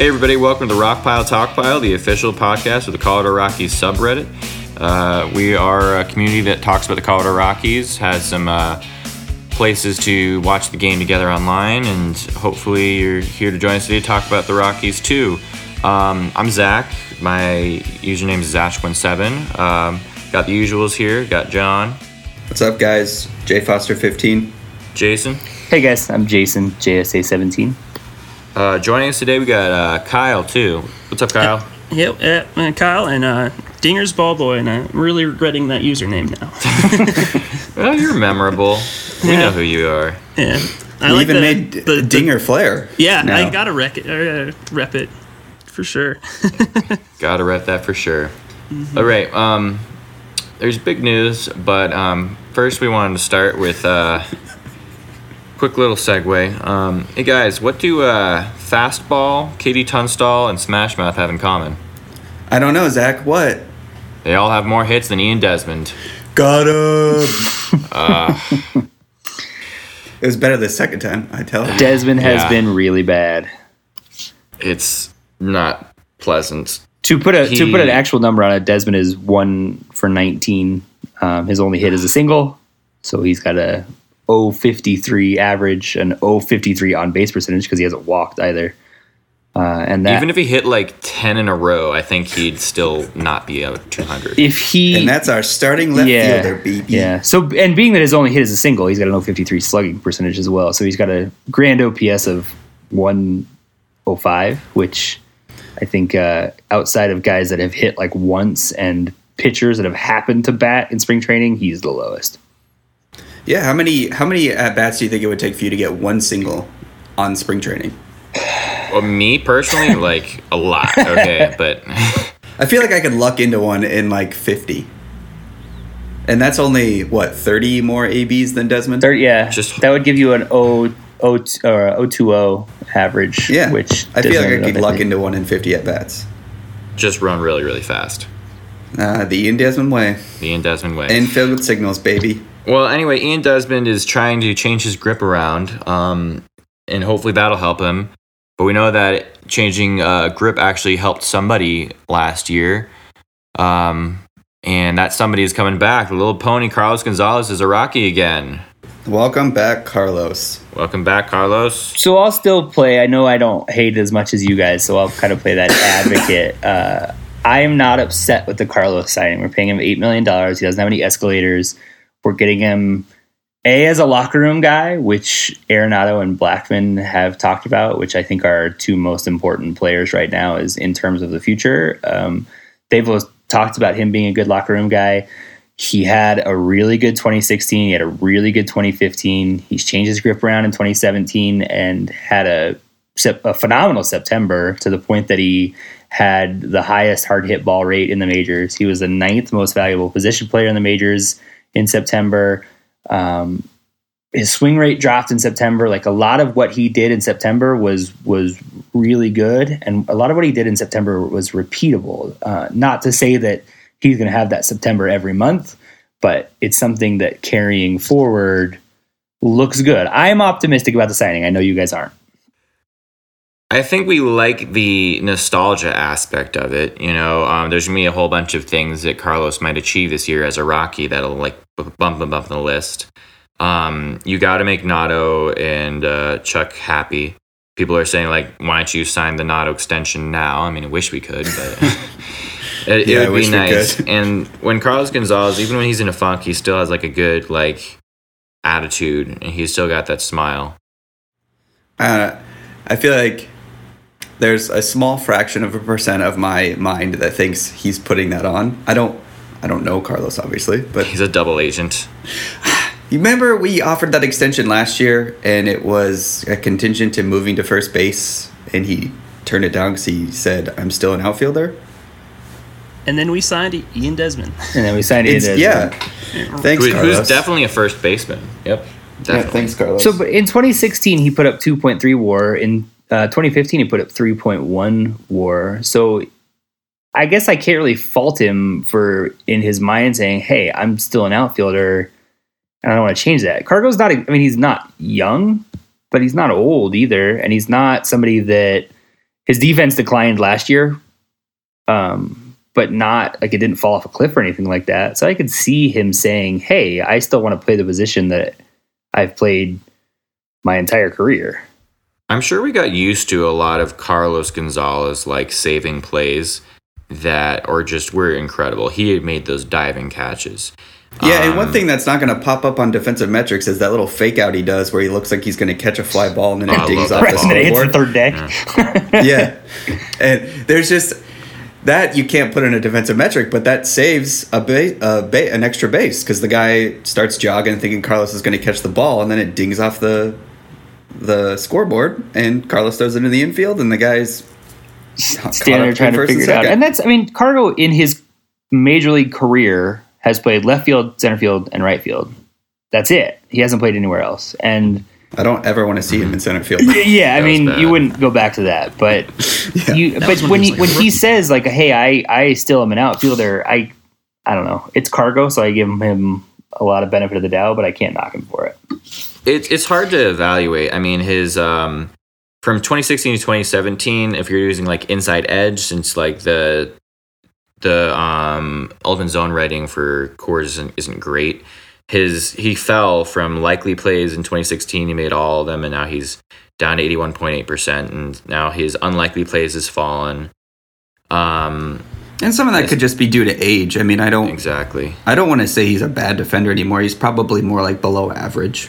Hey, everybody, welcome to the Rockpile Talk Pile, the official podcast of the Colorado Rockies subreddit. Uh, we are a community that talks about the Colorado Rockies, has some uh, places to watch the game together online, and hopefully you're here to join us today to talk about the Rockies too. Um, I'm Zach. My username is Zash17. Um, got the usuals here. Got John, What's up, guys? Jay Foster 15. Jason. Hey guys, I'm Jason, JSA17. Uh, joining us today, we got uh, Kyle too. What's up, Kyle? Yep, uh, uh, Kyle and uh, Dinger's Ball Boy, and I'm really regretting that username now. Well, you're memorable. We know who you are. yeah, I We like even the, made the, the- Dinger Flair. Yeah, now. I gotta rec it, uh, rep it for sure. Gotta rep that for sure. All right. Um, there's big news, but um, first we wanted to start with uh, quick little segue. Um, hey guys, what do uh, fastball, KT Tunstall, and Smash Mouth have in common? I don't know, Zach. What? They all have more hits than Ian Desmond. Got him. it was better the second time, I tell you. Desmond has Yeah. been really bad. It's not pleasant. To put a to put an actual number on it, Desmond is one for 19. Um, his only hit is a single, so he's got a 053 average, and 053 on base percentage because he hasn't walked either. Uh, and that Even if he hit like 10 in a row, I think he'd still not be out 200. if he And that's our starting left yeah fielder, BB. yeah. So and being that his only hit is a single, he's got an 053 slugging percentage as well. So he's got a grand OPS of 105, which I think uh, outside of guys that have hit like once and pitchers that have happened to bat in spring training, he's the lowest. Yeah, how many how many at bats do you think it would take for you to get one single on spring training? Well, me personally, like a lot. Okay, but I feel like I could luck into one in like 50. And that's only what 30 more ABs than Desmond. Third, yeah, Just- that would give you an 0, 0 or 020 average. Yeah, which I feel like I could luck into one in 50 at bats. just run really, really fast. Uh, the Ian Desmond way. The Ian Desmond way. Infield with signals, baby. Well, anyway, Ian Desmond is trying to change his grip around, um, and hopefully that'll help him. But we know that changing uh, grip actually helped somebody last year. Um, and that somebody is coming back. The little pony Carlos Gonzalez is a Rocky again. Welcome back, Carlos. Welcome back, Carlos. So I'll still play. I know I don't hate as much as you guys, so I'll kind of play that advocate. Uh, I am not upset with the Carlos signing. We're paying him eight million dollars. He doesn't have any escalators. We're getting him a as a locker room guy, which Arenado and Blackmon have talked about, which I think are two most important players right now, is in terms of the future. Um, they've talked about him being a good locker room guy. He had a really good 2016. He had a really good 2015. He's changed his grip around in 2017 and had a, a phenomenal September to the point that he had the highest hard hit ball rate in the majors. He was the ninth most valuable position player in the majors in September. Um, his swing rate dropped in September. Like a lot of what he did in September was was really good, and a lot of what he did in September was repeatable. Uh, not to say that he's going to have that September every month, but it's something that carrying forward looks good. I am optimistic about the signing. I know you guys aren't. I think we like the nostalgia aspect of it. You know, um, there's gonna be a whole bunch of things that Carlos might achieve this year as a Rocky that'll like b- bump him up the list. Um, you got to make Nado and uh, Chuck happy. People are saying like, why don't you sign the Nado extension now? I mean, I wish we could, but it, yeah, it, would be nice. and when Carlos Gonzalez, even when he's in a funk, he still has like a good like attitude, and he's still got that smile. Uh, I feel like there's a small fraction of a percent of my mind that thinks he's putting that on. I don't. I don't know Carlos, obviously, but He's a double agent. you remember we offered that extension last year, and it was a contingent to moving to first base, and he turned it down because he said, "I'm still an outfielder." and then we signed Ian Desmond. And then we signed It's, it. yeah. Thanks, Who- Carlos. who's definitely a first baseman. Yep, Yeah, thanks, Carlos. So, but in 2016, he put up 2.3 WAR. In uh, 2015, he put up 3.1 WAR. So, I guess I can't really fault him for in his mind saying, "Hey, I'm still an outfielder, and I don't want to change that." Cargo's not. I mean, he's not young, but he's not old either, and he's not somebody that his defense declined last year, um, but not like it didn't fall off a cliff or anything like that. So I could see him saying, "Hey, I still want to play the position that I've played my entire career." I'm sure we got used to a lot of Carlos Gonzalez like saving plays that or just were incredible. He had made those diving catches. Yeah, and one Um, thing that's not going to pop up on defensive metrics is that little fake out he does where he looks like he's going to catch a fly ball and then Oh, it I dings off the ball. and it hits scoreboard. third deck. yeah, and there's just that you can't put in a defensive metric, but that saves a ba- a ba- an extra base because the guy starts jogging thinking Carlos is going to catch the ball and then it dings off the the scoreboard and Carlos throws it in the infield and the guy's caught standing there trying to figure it out. And that's, I mean, Cargo in his major league career has played left field, center field, and right field. That's it. He hasn't played anywhere else. And I don't ever want to see him in center field. yeah, I mean, bad. you wouldn't go back to that, but you, but when when he he like when he says like, "Hey, I I still am an outfielder," I I don't know. It's Cargo, so I give him a lot of benefit of the doubt, but I can't knock him for it. It, it's hard to evaluate. I mean, his um, from 2016 to 2017, if you're using like inside edge, since like the the um, ultimate zone rating for cores isn't, isn't great. His he fell from likely plays in 2016. He made all of them, and now he's down to 81.8 percent. And now his unlikely plays has fallen. Um, And some of that could just be due to age. I mean, I don't exactly. I don't want to say he's a bad defender anymore. He's probably more like below average,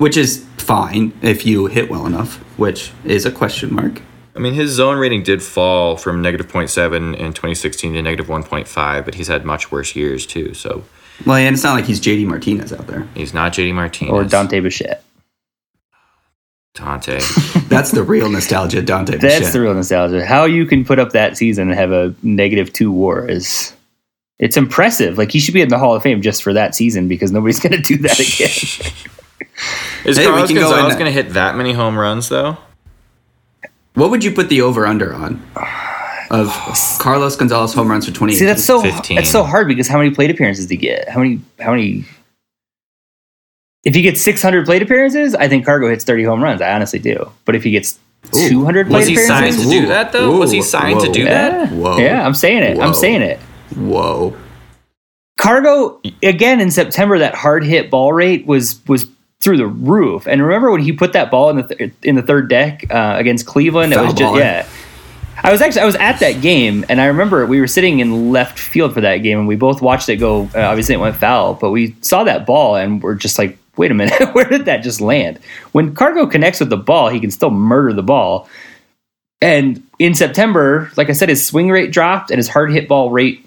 which is fine if you hit well enough, which is a question mark. I mean, his zone rating did fall from negative 0.7 in 2016 to negative 1.5, but he's had much worse years too. So Well, and it's not like he's JD Martinez out there. he's not JD Martinez Or Dante Bichette. Dante. That's the real nostalgia, Dante. That's Bichette. the real nostalgia. How you can put up that season and have a negative two WAR is it's impressive. Like he should be in the Hall of Fame just for that season because nobody's going to do that again. Is Hey, Carlos can go Gonzalez going to hit that many home runs though? What would you put the over under on? Of Carlos Gonzalez home runs for twenty. See, that's so 15. that's so hard because how many plate appearances did he get? How many? How many? If he gets 600 plate appearances, I think Cargo hits 30 home runs. I honestly do. But if he gets 200 plate Was he signed appearances, to do that though? Was he signed to Whoa. do that? yeah, Whoa. yeah, I'm saying it. Whoa. I'm saying it. Whoa. Cargo again in September. That hard hit ball rate was was through the roof. And remember when he put that ball in the th- in the third deck uh, against Cleveland? it was just yeah. I was actually I was at that game, and I remember we were sitting in left field for that game, and we both watched it go. Uh, obviously, it went foul, but we saw that ball, and we're just like, "Wait a minute, where did that just land?" When Cargo connects with the ball, he can still murder the ball. And in September, like I said, his swing rate dropped, and his hard hit ball rate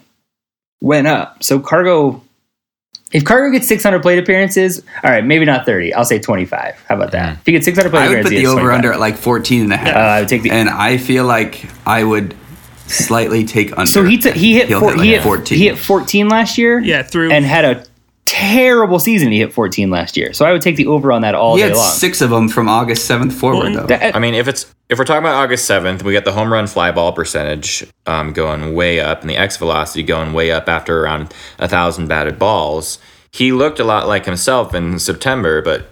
went up. So Cargo, if Cargo gets 600 plate appearances, all right, maybe not 30. I'll say 25. How about that? If he gets 600 plate I would appearances, put the over 25. under at like 14 and a half. Uh, I would take the. and I feel like I would slightly take under. so he t- he hit four, hit like he, hit 14. he hit 14 last year. Yeah, through and had a terrible season. He hit 14 last year. So I would take the over on that all He day had long. six of them from August 7th forward, and though. That- I mean, if it's if we're talking about August seventh, we got the home run fly ball percentage um, going way up, and the X velocity going way up after around a thousand batted balls. He looked a lot like himself in September, but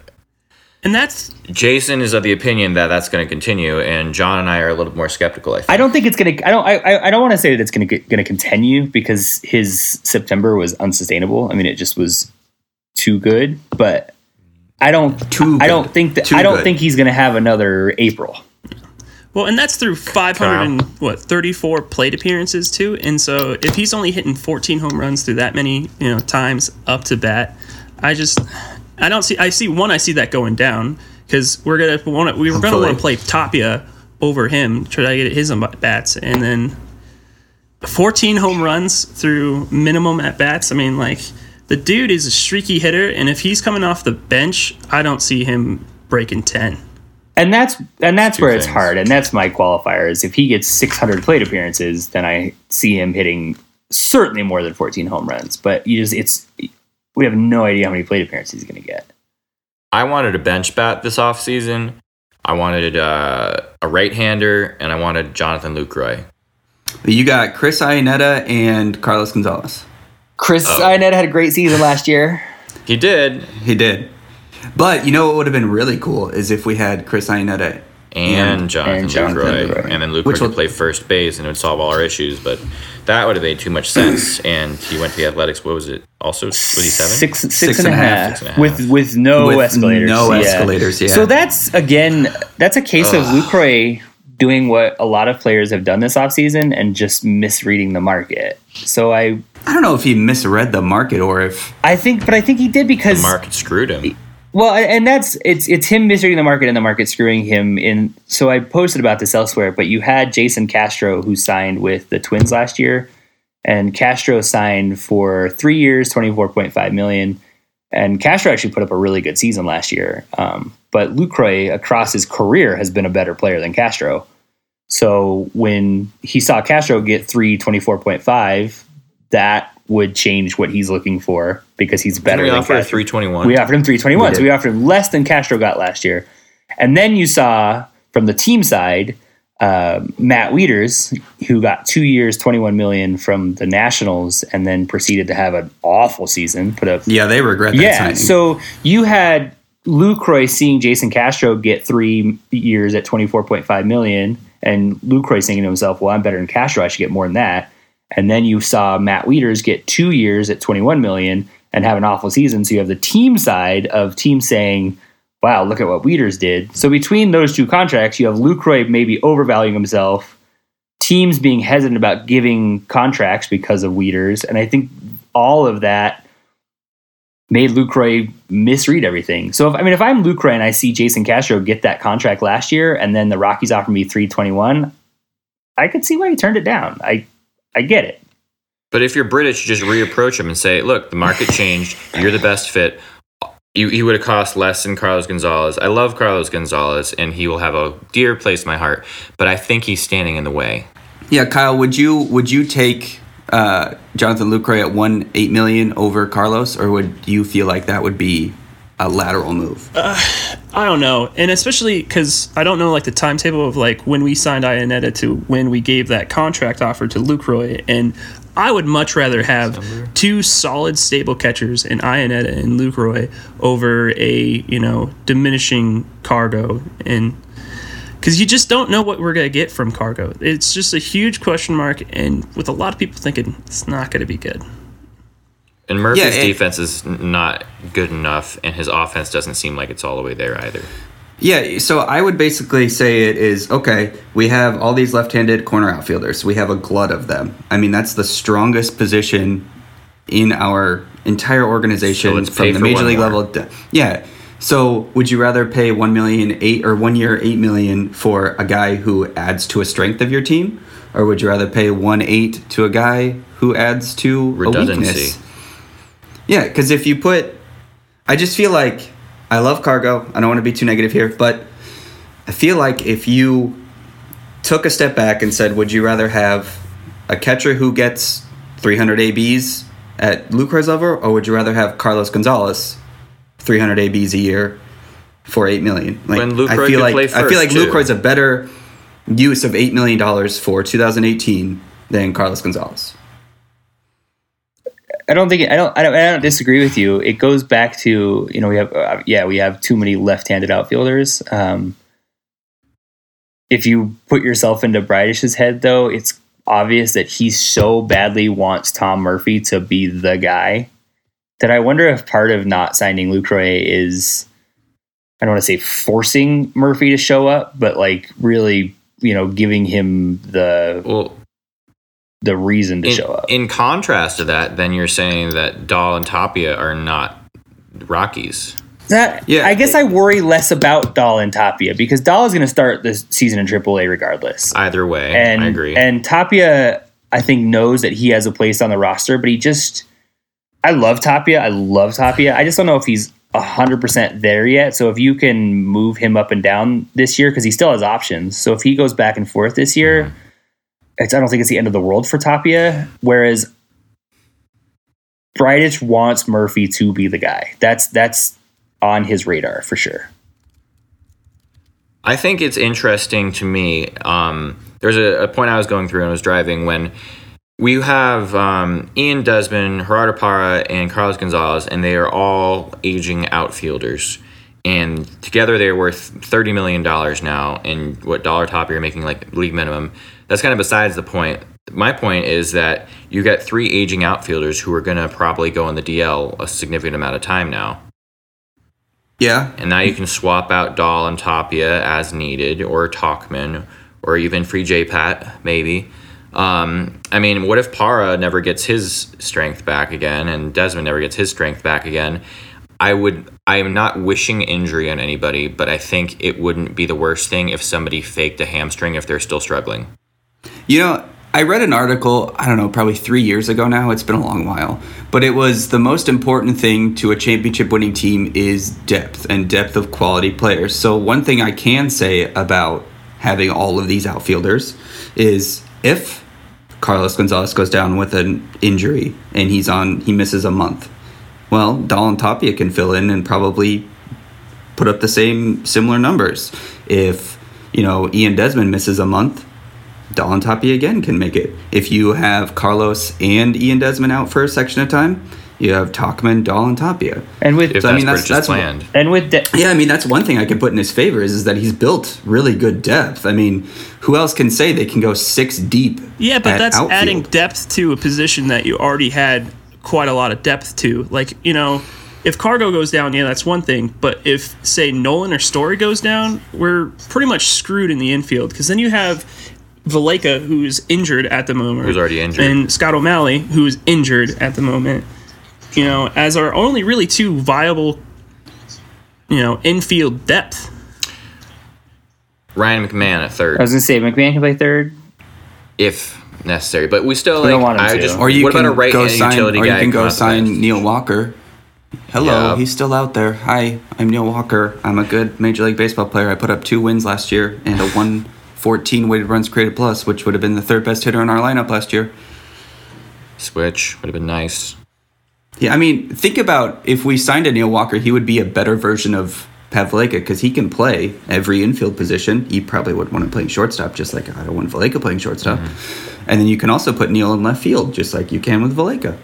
and that's Jason is of the opinion that that's going to continue, and John and I are a little more skeptical. I think. I don't think it's gonna. I don't. I, I- I don't want to say that it's gonna gonna continue because his September was unsustainable. I mean, it just was too good. But I don't. Too I don't think that. Too I don't good. think he's gonna have another April. well, and that's through 500 and what 34 plate appearances too. And so if he's only hitting 14 home runs through that many you know times up to bat, I just I don't see. I see one. I see that going down because we're gonna want we were gonna want to play Tapia over him, try to get his bats, and then 14 home runs through minimum at bats. I mean, like the dude is a streaky hitter, and if he's coming off the bench, I don't see him breaking 10. And that's and that's Two where it's hard. And that's my qualifier is if he gets 600 plate appearances, then I see him hitting certainly more than 14 home runs. But you just it's we have no idea how many plate appearances he's gonna get. I wanted a bench bat this offseason. I wanted uh, a right hander, and I wanted Jonathan Lucroy. But you got Chris Iannetta and Carlos Gonzalez. Chris Oh. Iannetta had a great season last year. He did. He did. But you know what would have been really cool is if we had Chris Iannetta and, And- Jonathan, and Jonathan Lucroy, Lucroy. and then Lucroy Which could will- play first base, and it would solve all our issues. But that would have made too much sense. and he went to the Athletics. What was it? Also, was he seven? Six, six, Six and and a half. half, Six and a half. with with no With escalators. no escalators, yeah. So that's again, that's a case of Lucroy doing what a lot of players have done this offseason and just misreading the market. So I I don't know if he misread the market or if I think, but I think he did because The market screwed him. Well, and that's it's it's him misreading the market and the market screwing him in. So I posted about this elsewhere, but you had Jason Castro who signed with the Twins last year, and Castro signed for three years, twenty four point five million. And Castro actually put up a really good season last year. Um, but Lucroy across his career has been a better player than Castro. So when he saw Castro get three twenty four point five, that would change what he's looking for because he's better we than offered three twenty one. We offered him 321. So we offered him less than Castro got last year. And then you saw from the team side, uh, Matt Wieters, who got two years, 21 million from the Nationals, and then proceeded to have an awful season. Put up, yeah, they regret that yeah. signing. So you had Lucroy seeing Jason Castro get three years at 24.5 million, and Lucroy thinking to himself, "Well, I'm better than Castro. I should get more than that." And then you saw Matt Wieters get two years at 21 million and have an awful season. So you have the team side of teams saying, "Wow, look at what Wieters did." So between those two contracts, you have Lucroy maybe overvaluing himself, teams being hesitant about giving contracts because of Wieters, and I think all of that made Lucroy misread everything. So if I mean if I'm Lucroy and I see Jason Castro get that contract last year and then the Rockies offer me 321, I could see why he turned it down. I I get it. But if you're Bridich, you just reapproach him and say, "Look, the market changed. You're the best fit. You, he would have cost less than Carlos Gonzalez. I love Carlos Gonzalez, and he will have a dear place in my heart. But I think he's standing in the way. yeah, Kyle, would you would you take uh, Jonathan Lucroy at one eight million over Carlos, or would you feel like that would be a lateral move? Uh, I don't know, and especially because I don't know like the timetable of like when we signed Iannetta to when we gave that contract offer to Lucroy, and I would much rather have two solid, stable catchers in Iannetta and Lucroy over a you know diminishing cargo, and because you just don't know what we're gonna get from cargo. It's just a huge question mark, and with a lot of people thinking it's not gonna be good. And Murphy's Yeah, it- defense is not good enough, and his offense doesn't seem like it's all the way there either. Yeah, so I would basically say it is okay. We have all these left-handed corner outfielders. We have a glut of them. I mean, that's the strongest position in our entire organization let's from the major league more. level. d- Yeah. So, would you rather pay one million eight or one year eight million for a guy who adds to a strength of your team, or would you rather pay one eight to a guy who adds to a Redundancy. weakness? Yeah, because if you put, I just feel like I love cargo. I don't want to be too negative here, but I feel like if you took a step back and said, would you rather have a catcher who gets 300 ABs at Lucroy's level, or would you rather have Carlos Gonzalez 300 ABs a year for eight million? Like When Lucroy I feel like play I feel like first, too. Lucroy's a better use of eight million dollars for 2018 than Carlos Gonzalez. I don't think I don't, I don't I don't disagree with you. It goes back to you know we have uh, yeah we have too many left-handed outfielders. Um, if you put yourself into Bridich's head though, it's obvious that he so badly wants Tom Murphy to be the guy that I wonder if part of not signing Lucroy is I don't want to say forcing Murphy to show up, but like really you know giving him the Well, the reason to in, show up. in contrast to that, then you're saying that Dahl and Tapia are not Rockies. That, Yeah. I guess I worry less about Dahl and Tapia because Dahl is going to start this season in AAA regardless. Either way, and I agree. And Tapia, I think, knows that he has a place on the roster, but he just. I love Tapia. I love Tapia. I just don't know if he's 100% there yet. So if you can move him up and down this year, because he still has options. So if he goes back and forth this year, it's, I don't think it's the end of the world for Tapia. Whereas Bridich wants Murphy to be the guy. That's that's on his radar for sure. I think it's interesting to me. Um, there's a, a point I was going through and I was driving when we have um, Ian Desmond, Gerardo Parra, and Carlos Gonzalez, and they are all aging outfielders. and together they're worth thirty million dollars now. And what dollar top you're making like league minimum. That's kind of besides the point. My point is that you got three aging outfielders who are going to probably go on the DL a significant amount of time now. Yeah. And now you can swap out Dahl and Tapia as needed, or Tauchman, or even free J Pat, maybe. Um, I mean, what if Parra never gets his strength back again and Desmond never gets his strength back again? I would. I am not wishing injury on anybody, but I think it wouldn't be the worst thing if somebody faked a hamstring if they're still struggling. You know, I read an article, I don't know, probably three years ago now. It's been a long while. But it was the most important thing to a championship winning team is depth and depth of quality players. So, one thing I can say about having all of these outfielders is if Carlos Gonzalez goes down with an injury and he's on, he misses a month, well, Dahl Tapia can fill in and probably put up the same similar numbers. If, you know, Ian Desmond misses a month, Dahl Tapia again can make it. If you have Carlos and Ian Desmond out for a section of time, you have Tauchman, Dahl, Tapia. And with If So, I mean, that's- that's, that's- planned. and with De- Yeah, I mean that's one thing I can put in his favor is, is that he's built really good depth. I mean, who else can say they can go six deep? Yeah, but at that's outfield? adding depth to a position that you already had quite a lot of depth to. Like, you know, if Cargo goes down, yeah, that's one thing. But if, say, Nolan or Story goes down, we're pretty much screwed in the infield because then you have Valaika, who's injured at the moment. Who's already injured. And Scott O'Malley, who's injured at the moment. You know, as our only really two viable, you know, infield depth. Ryan McMahon at third. I was gonna say McMahon can play third. if necessary. But we still We like. don't want him I to. just. Or you what can about a right go handed sign, utility or guy? you can go sign? Neil Walker. Hello, Yeah. he's still out there. Hi, I'm Neil Walker. I'm a good Major League Baseball player. I put up two wins last year and a 114 weighted runs created plus, which would have been the third best hitter in our lineup last year. Switch would have been nice. Yeah, I mean, think about if we signed a Neil Walker, he would be a better version of Pavleka because he can play every infield position. He probably would want to play shortstop, just like I don't want Valaika playing shortstop. Mm-hmm. And then you can also put Neil in left field, just like you can with Valaika.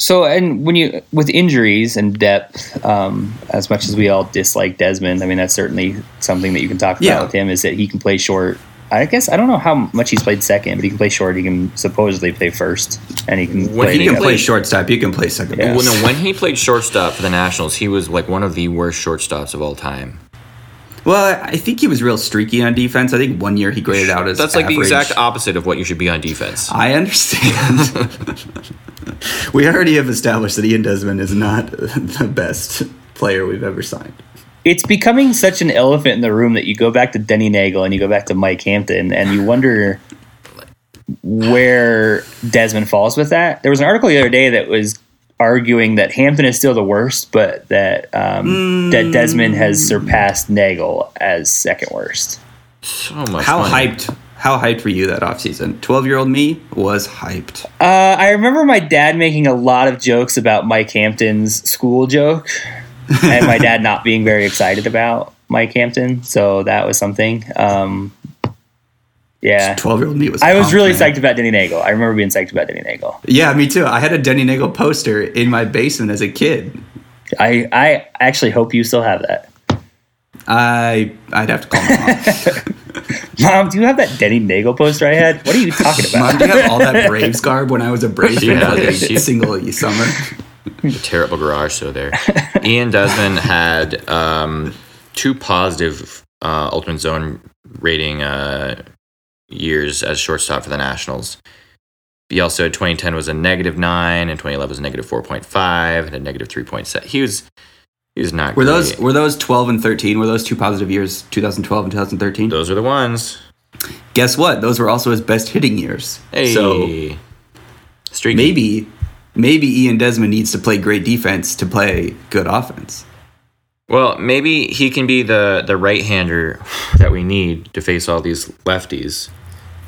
So, and when you with injuries and depth, um, as much as we all dislike Desmond, I mean that's certainly something that you can talk about Yeah. with him is that he can play short. I guess I don't know how much he's played second, but he can play short. He can supposedly play first, and he can When play. If he can play shortstop, you can play second Yeah. base. Well, no, when he played shortstop for the Nationals, he was like one of the worst shortstops of all time. Well, I think he was real streaky on defense. I think one year he graded out as That's like the exact opposite of what you should be on defense. I understand. we already have established that Ian Desmond is not the best player we've ever signed. it's becoming such an elephant in the room that you go back to Denny Neagle and you go back to Mike Hampton and you wonder where Desmond falls with that. There was an article the other day that was arguing that Hampton is still the worst, but that um, that Desmond has surpassed Neagle as second worst. So much. How money. hyped? How hyped were you that offseason? Twelve year old me was hyped. Uh, I remember my dad making a lot of jokes about Mike Hampton's school joke, and my dad not being very excited about Mike Hampton. So that was something. Um, yeah, Twelve year old me was. I was pumped, really man. psyched about Denny Neagle. I remember being psyched about Denny Neagle. Yeah, me too. I had a Denny Neagle poster in my basement as a kid. I I actually hope you still have that. I I'd have to call my mom. Mom, do you have that Denny Neagle poster I had? What are you talking about? mom, do you have all that Braves garb when I was a Braves She fan has for it. a single summer? The terrible garage so there. Ian Desmond had um, two positive uh, Ultimate Zone rating uh, years as shortstop for the Nationals. He also 2010 was a negative nine, and 2011 was a negative 4.5, and a negative 3.7. He was he was not. Were those were those twelve and thirteen? Were those two positive years? 2012 and 2013. those are the ones? Guess what? Those were also his best hitting years. Hey, So streaky. maybe maybe Ian Desmond needs to play great defense to play good offense. Well, maybe he can be the the right hander that we need to face all these lefties.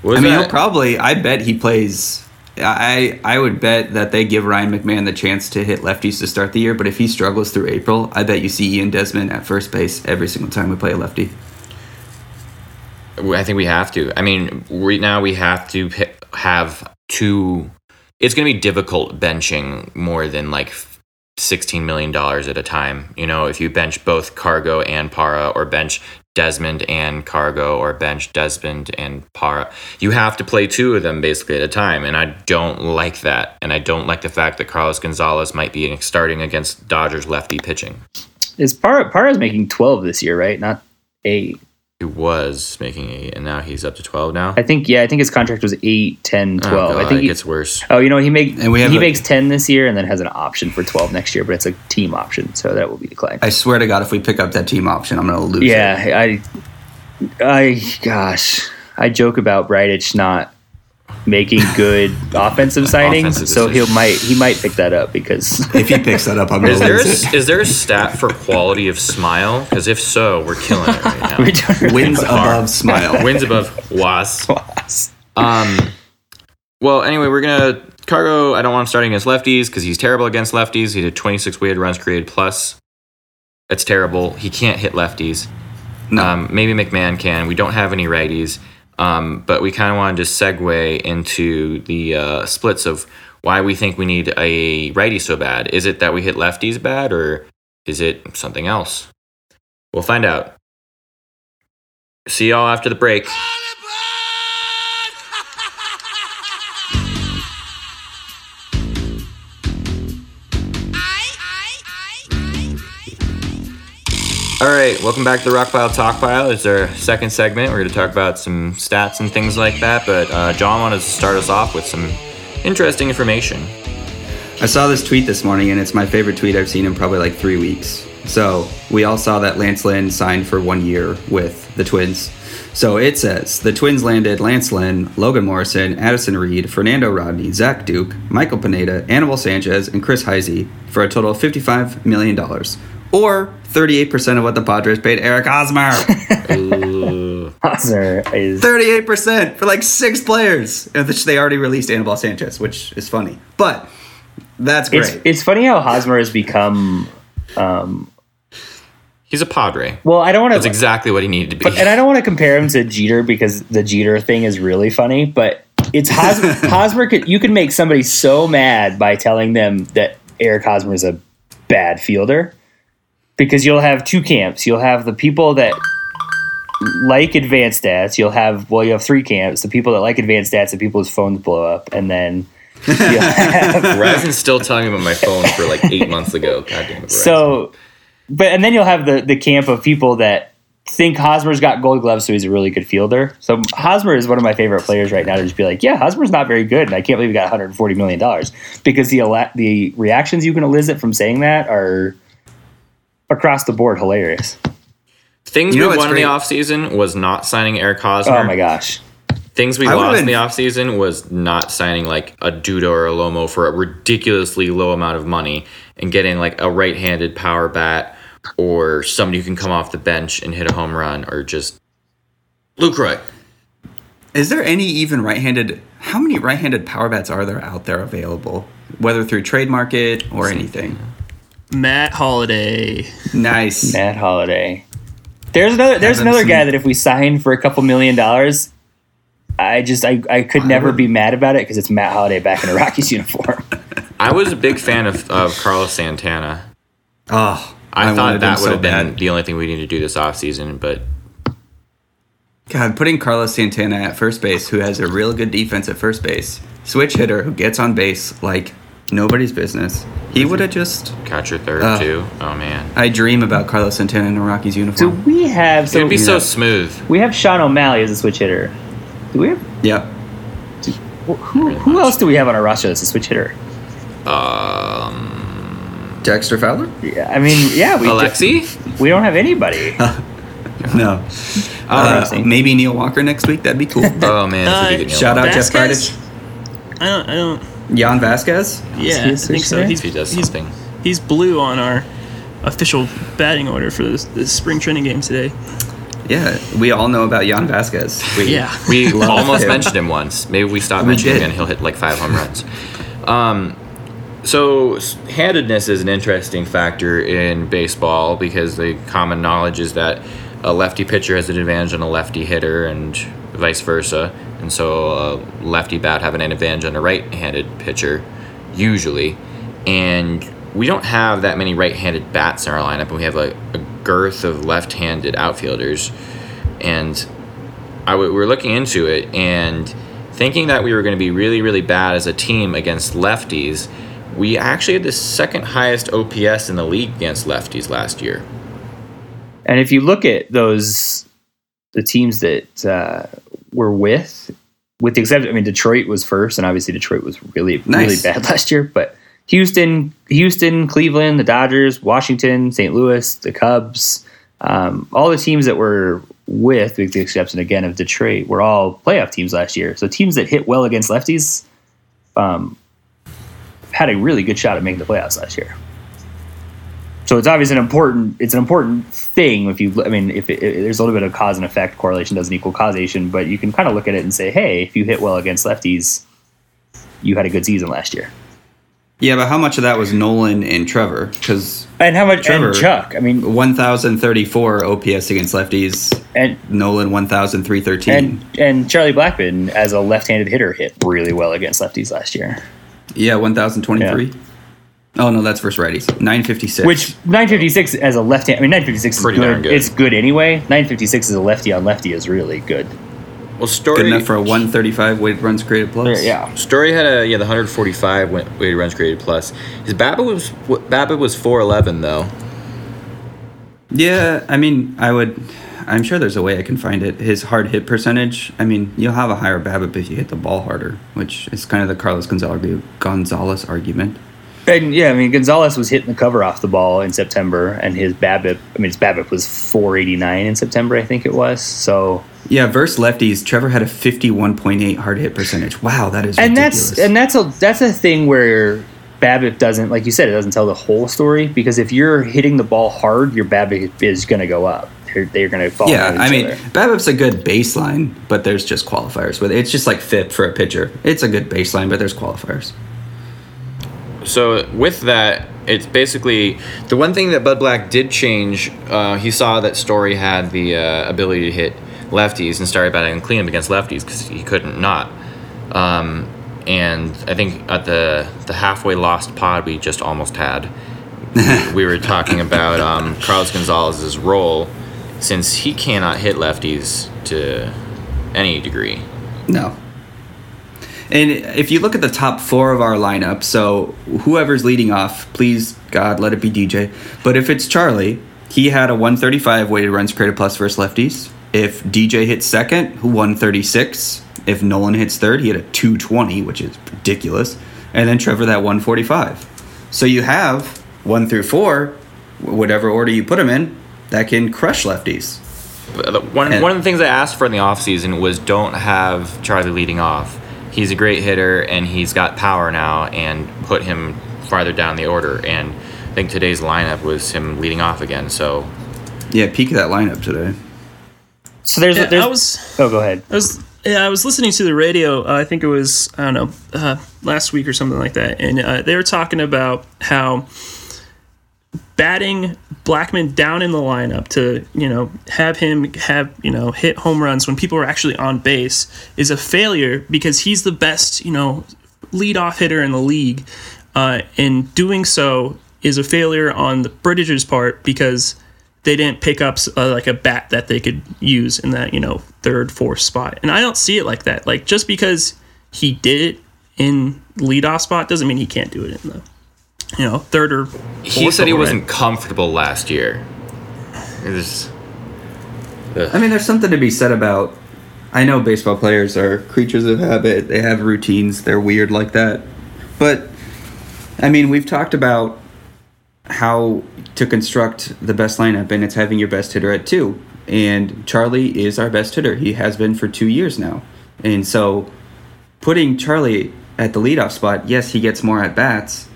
I mean, that? he'll probably. I bet he plays. I I would bet that they give Ryan McMahon the chance to hit lefties to start the year. But if he struggles through April, I bet you see Ian Desmond at first base every single time we play a lefty. I think we have to. I mean, right now we have to have two. It's going to be difficult benching more than like 16 million dollars at a time. You know, if you bench both Cargo and Parra, or bench Desmond and Cargo, or bench Desmond and Parra, you have to play two of them basically at a time, and I don't like that. And I don't like the fact that Carlos Gonzalez might be starting against Dodgers lefty pitching. Is Parra Parra's making twelve this year, right? Not eight. He was making eight, and now he's up to 12 now. I think yeah, I think his contract was 8, 10, 12. Oh, I think it he, gets worse. Oh, you know, he make And we have he a- makes 10 this year and then has an option for 12 next year, but it's a team option, so that will be declined. I swear to God, if we pick up that team option, I'm going to lose. it. yeah, I I gosh, I joke about Bridich not making good offensive signings, Offensive so he might he might pick that up because If he picks that up, I'm Is to there, a, is there a stat for quality of smile? Because if so, we're killing it right now. really Wins above smile. Wins above was. pass. Um. Well, anyway, we're gonna cargo. I don't want him starting against lefties because he's terrible against lefties. He did 26 weighted runs created plus. It's terrible. He can't hit lefties. No. Um, maybe McMahon can. We don't have any righties. Um, but we kind of wanted to segue into the uh, splits of why we think we need a righty so bad. Is it that we hit lefties bad, or is it something else? We'll find out. See y'all after the break. All right, welcome back to the Rockpile Talk Pile. It's our second segment. We're going to talk about some stats and things like that. But uh, John wanted to start us off with some interesting information. I saw this tweet this morning, and it's my favorite tweet I've seen in probably like three weeks. So we all saw that Lance Lynn signed for one year with the Twins. So it says the Twins landed Lance Lynn, Logan Morrison, Addison Reed, Fernando Rodney, Zach Duke, Michael Pineda, Anibal Sanchez, and Chris Heisey for a total of $55 million. Or 38% of what the Padres paid Eric Hosmer. Hosmer is 38% for like six players, of which they already released Anibal Sanchez, which is funny. But that's great. it's it's funny how Hosmer has become um, He's a Padre. well, I don't want to. That's exactly what he needed to be. But, and I don't want to compare him to Jeter because the Jeter thing is really funny, but it's Hosmer. Hosmer could, you can make somebody so mad by telling them that Eric Hosmer is a bad fielder because you'll have two camps. You'll have the people that like advanced stats. You'll have, well, you have three camps the people that like advanced stats, the people whose phones blow up, and then you'll have Verizon's still talking about my phone for like eight months ago. God damn it, Verizon. So, but and then you'll have the the camp of people that think Hosmer's got gold gloves, so he's a really good fielder. So Hosmer is one of my favorite players right now to just be like, yeah, Hosmer's not very good, and I can't believe he got 140 million dollars because the ele- the reactions you can elicit from saying that are across the board hilarious. Things You we what's won in the great? offseason was not signing Eric Hosmer. Oh my gosh. Things we I would've lost in been- the offseason was not signing like a Duda or a Lomo for a ridiculously low amount of money and getting like a right handed power bat or somebody who can come off the bench and hit a home run or just Lucroy. Is there any even right-handed? How many right-handed power bats are there out there available, whether through trade market or anything? Matt Holliday. Nice. Matt Holliday. There's another there's Haven't another guy that if we sign for a couple million dollars, I just I, I could never be mad about it because it's Matt Holliday back in a Rockies uniform. I was a big fan of, of Carlos Santana. Oh, I, wanted thought him that so would have been bad. the only thing we need to do this offseason, but God, putting Carlos Santana at first base, who has a real good defense at first base, switch hitter who gets on base like nobody's business. He would have just. catcher third Ugh. too. Oh man. I dream about Carlos Santana in a Rockies so uniform. we have so It'd be so yeah. smooth. we have Shawn O'Malley as a switch hitter. Do we have yep. who, who else do we have on our roster that's a switch hitter? Dexter Fowler? Yeah, I mean, yeah, we Alexi? we don't have anybody. No. Uh, maybe Neil Walker next week. That'd be cool. Oh man, Uh, Neil Shout out Walker. Jeff Vasquez? Bridich. I don't. I don't. Jan Vasquez? Yeah, he a I switch think so. hitter? He's, If he does he's, something. he's blue on our official batting order for this, this spring training game today. Yeah, we all know about Jan Vasquez. We, Yeah. We almost him. mentioned him once. Maybe we stop We mentioning did. him and he'll hit like five home runs. Um, so handedness is an interesting factor in baseball because the common knowledge is that a lefty pitcher has an advantage on a lefty hitter and vice versa. And so a lefty bat having an advantage on a right-handed pitcher, usually. And we don't have that many right-handed bats in our lineup, and we have a, a girth of left-handed outfielders. And I w- we were looking into it and thinking that we were going to be really, really bad as a team against lefties. We actually had the second highest OPS in the league against lefties last year. And if you look at those, the teams that uh, we're with, with the exception, I mean, Detroit was first, and obviously Detroit was really, really bad last year. But Houston, Houston, Cleveland, the Dodgers, Washington, St. Louis, the Cubs, um, all the teams that were with, with the exception again of Detroit, were all playoff teams last year. So teams that hit well against lefties, um, had a really good shot at making the playoffs last year. So it's obviously an important it's an important thing if you I mean if it, it- there's a little bit of cause and effect correlation doesn't equal causation but you can kind of look at it and say hey if you hit well against lefties you had a good season last year Yeah, but how much of that was Nolan and Trevor? Because and how much Trevor. and Chuck I mean 1,034 OPS against lefties. and Nolan 1,313. and and Charlie Blackmon as a left-handed hitter hit really well against lefties last year yeah, 1,023. Oh no, that's versus righties. 956. which 956 as a left hand I mean 956 is Pretty good. darn good. it's good anyway 956 as a lefty on lefty is really good Well, Story good enough for a 135 weighted runs created plus. yeah Story had a yeah the 145 went- weighted runs created plus. His BABIP was BABIP was 411 though. Yeah, I mean, I would. I'm sure there's a way I can find it. His hard hit percentage. I mean, you'll have a higher BABIP if you hit the ball harder, which is kind of the Carlos Gonzalez Gonzalez argument. And yeah, I mean Gonzalez was hitting the cover off the ball in September, and his BABIP. I mean, his BABIP was 489 in September, I think it was. So, Yeah, versus lefties, Trevor had a 51.8 hard hit percentage. Wow, that is and ridiculous. that's and that's a that's a thing where BABIP doesn't, like you said, it doesn't tell the whole story because if you're hitting the ball hard, your BABIP is going to go up. They're, they're going to fall. yeah, I mean, other. BABIP's a good baseline, but there's just qualifiers with it. It's just like FIP for a pitcher. It's a good baseline, but there's qualifiers. So with that, it's basically the one thing that Bud Black did change. Uh, he saw that Story had the uh, ability to hit lefties and started batting cleanup against lefties because he couldn't not. Um, and I think at the the halfway lost pod we just almost had, we were talking about um, Carlos Gonzalez's role since he cannot hit lefties to any degree. No. And if you look at the top four of our lineup, so whoever's leading off, please God let it be DJ. But if it's Charlie, he had a 135 weighted runs created plus versus lefties. If DJ hits second, who 136. If Nolan hits third, he had a 220, which is ridiculous. And then Trevor that 145. So you have one through four, whatever order you put them in, that can crush lefties. One, And- one of the things I asked for in the offseason was don't have Charlie leading off. He's a great hitter and he's got power now, and put him farther down the order. And I think today's lineup was him leading off again. So Yeah, peak of that lineup today. so there's Yeah, there's I was oh go ahead. I was yeah, I was listening to the radio. Uh, I think it was I don't know uh, last week or something like that, and uh, they were talking about how batting Blackmon down in the lineup to you know have him have you know hit home runs when people are actually on base is a failure because he's the best you know leadoff hitter in the league, uh, and doing so is a failure on the Britishers' part because they didn't pick up uh, like a bat that they could use in that you know third fourth spot. And i don't see it like that. Like just because he did it in leadoff spot doesn't mean he can't do it in the you know third or he said he wasn't right? comfortable last year. It was, I mean, there's something to be said about. I know baseball players are creatures of habit. They have routines. They're weird like that. But, I mean, we've talked about how to construct the best lineup, and it's having your best hitter at two. And Charlie is our best hitter. He has been for two years now. And so, putting Charlie at the leadoff spot, yes, he gets more at bats,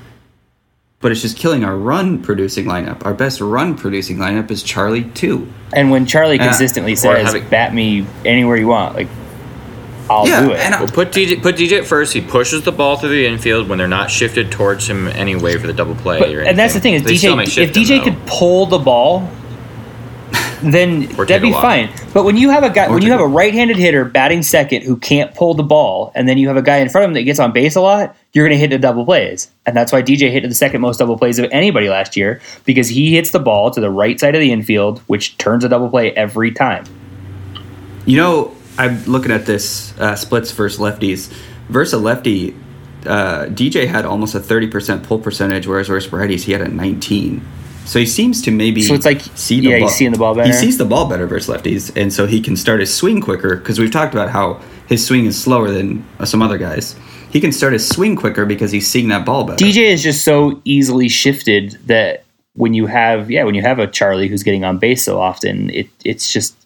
but it's just killing our run producing lineup. Our best run producing lineup is Charlie two. And when Charlie Yeah. consistently Or says, having- "Bat me anywhere you want," like I'll Yeah, do it. and I- well, put DJ put DJ at first. He pushes the ball through the infield when they're not shifted towards him anyway for the double play. But- or and that's the thing is They DJ. If shift him, DJ though. could pull the ball, then that'd be fine. But when you have a guy, Or when you have a- a right-handed hitter batting second who can't pull the ball, and then you have a guy in front of him that gets on base a lot, you're going to hit the double plays. And that's why DJ hit the second most double plays of anybody last year because he hits the ball to the right side of the infield, which turns a double play every time. You know, I'm looking at this uh, splits versus lefties. Versus a lefty, uh, DJ had almost a 30% pull percentage, whereas versus righties, he had a 19. So he seems to maybe So it's like- see the yeah, ball. he's seeing the ball He sees the ball better versus lefties, and so he can start his swing quicker because we've talked about how his swing is slower than some other guys. He can start his swing quicker because he's seeing that ball better. DJ is just so easily shifted that when you have yeah when you have a Charlie who's getting on base so often it it's just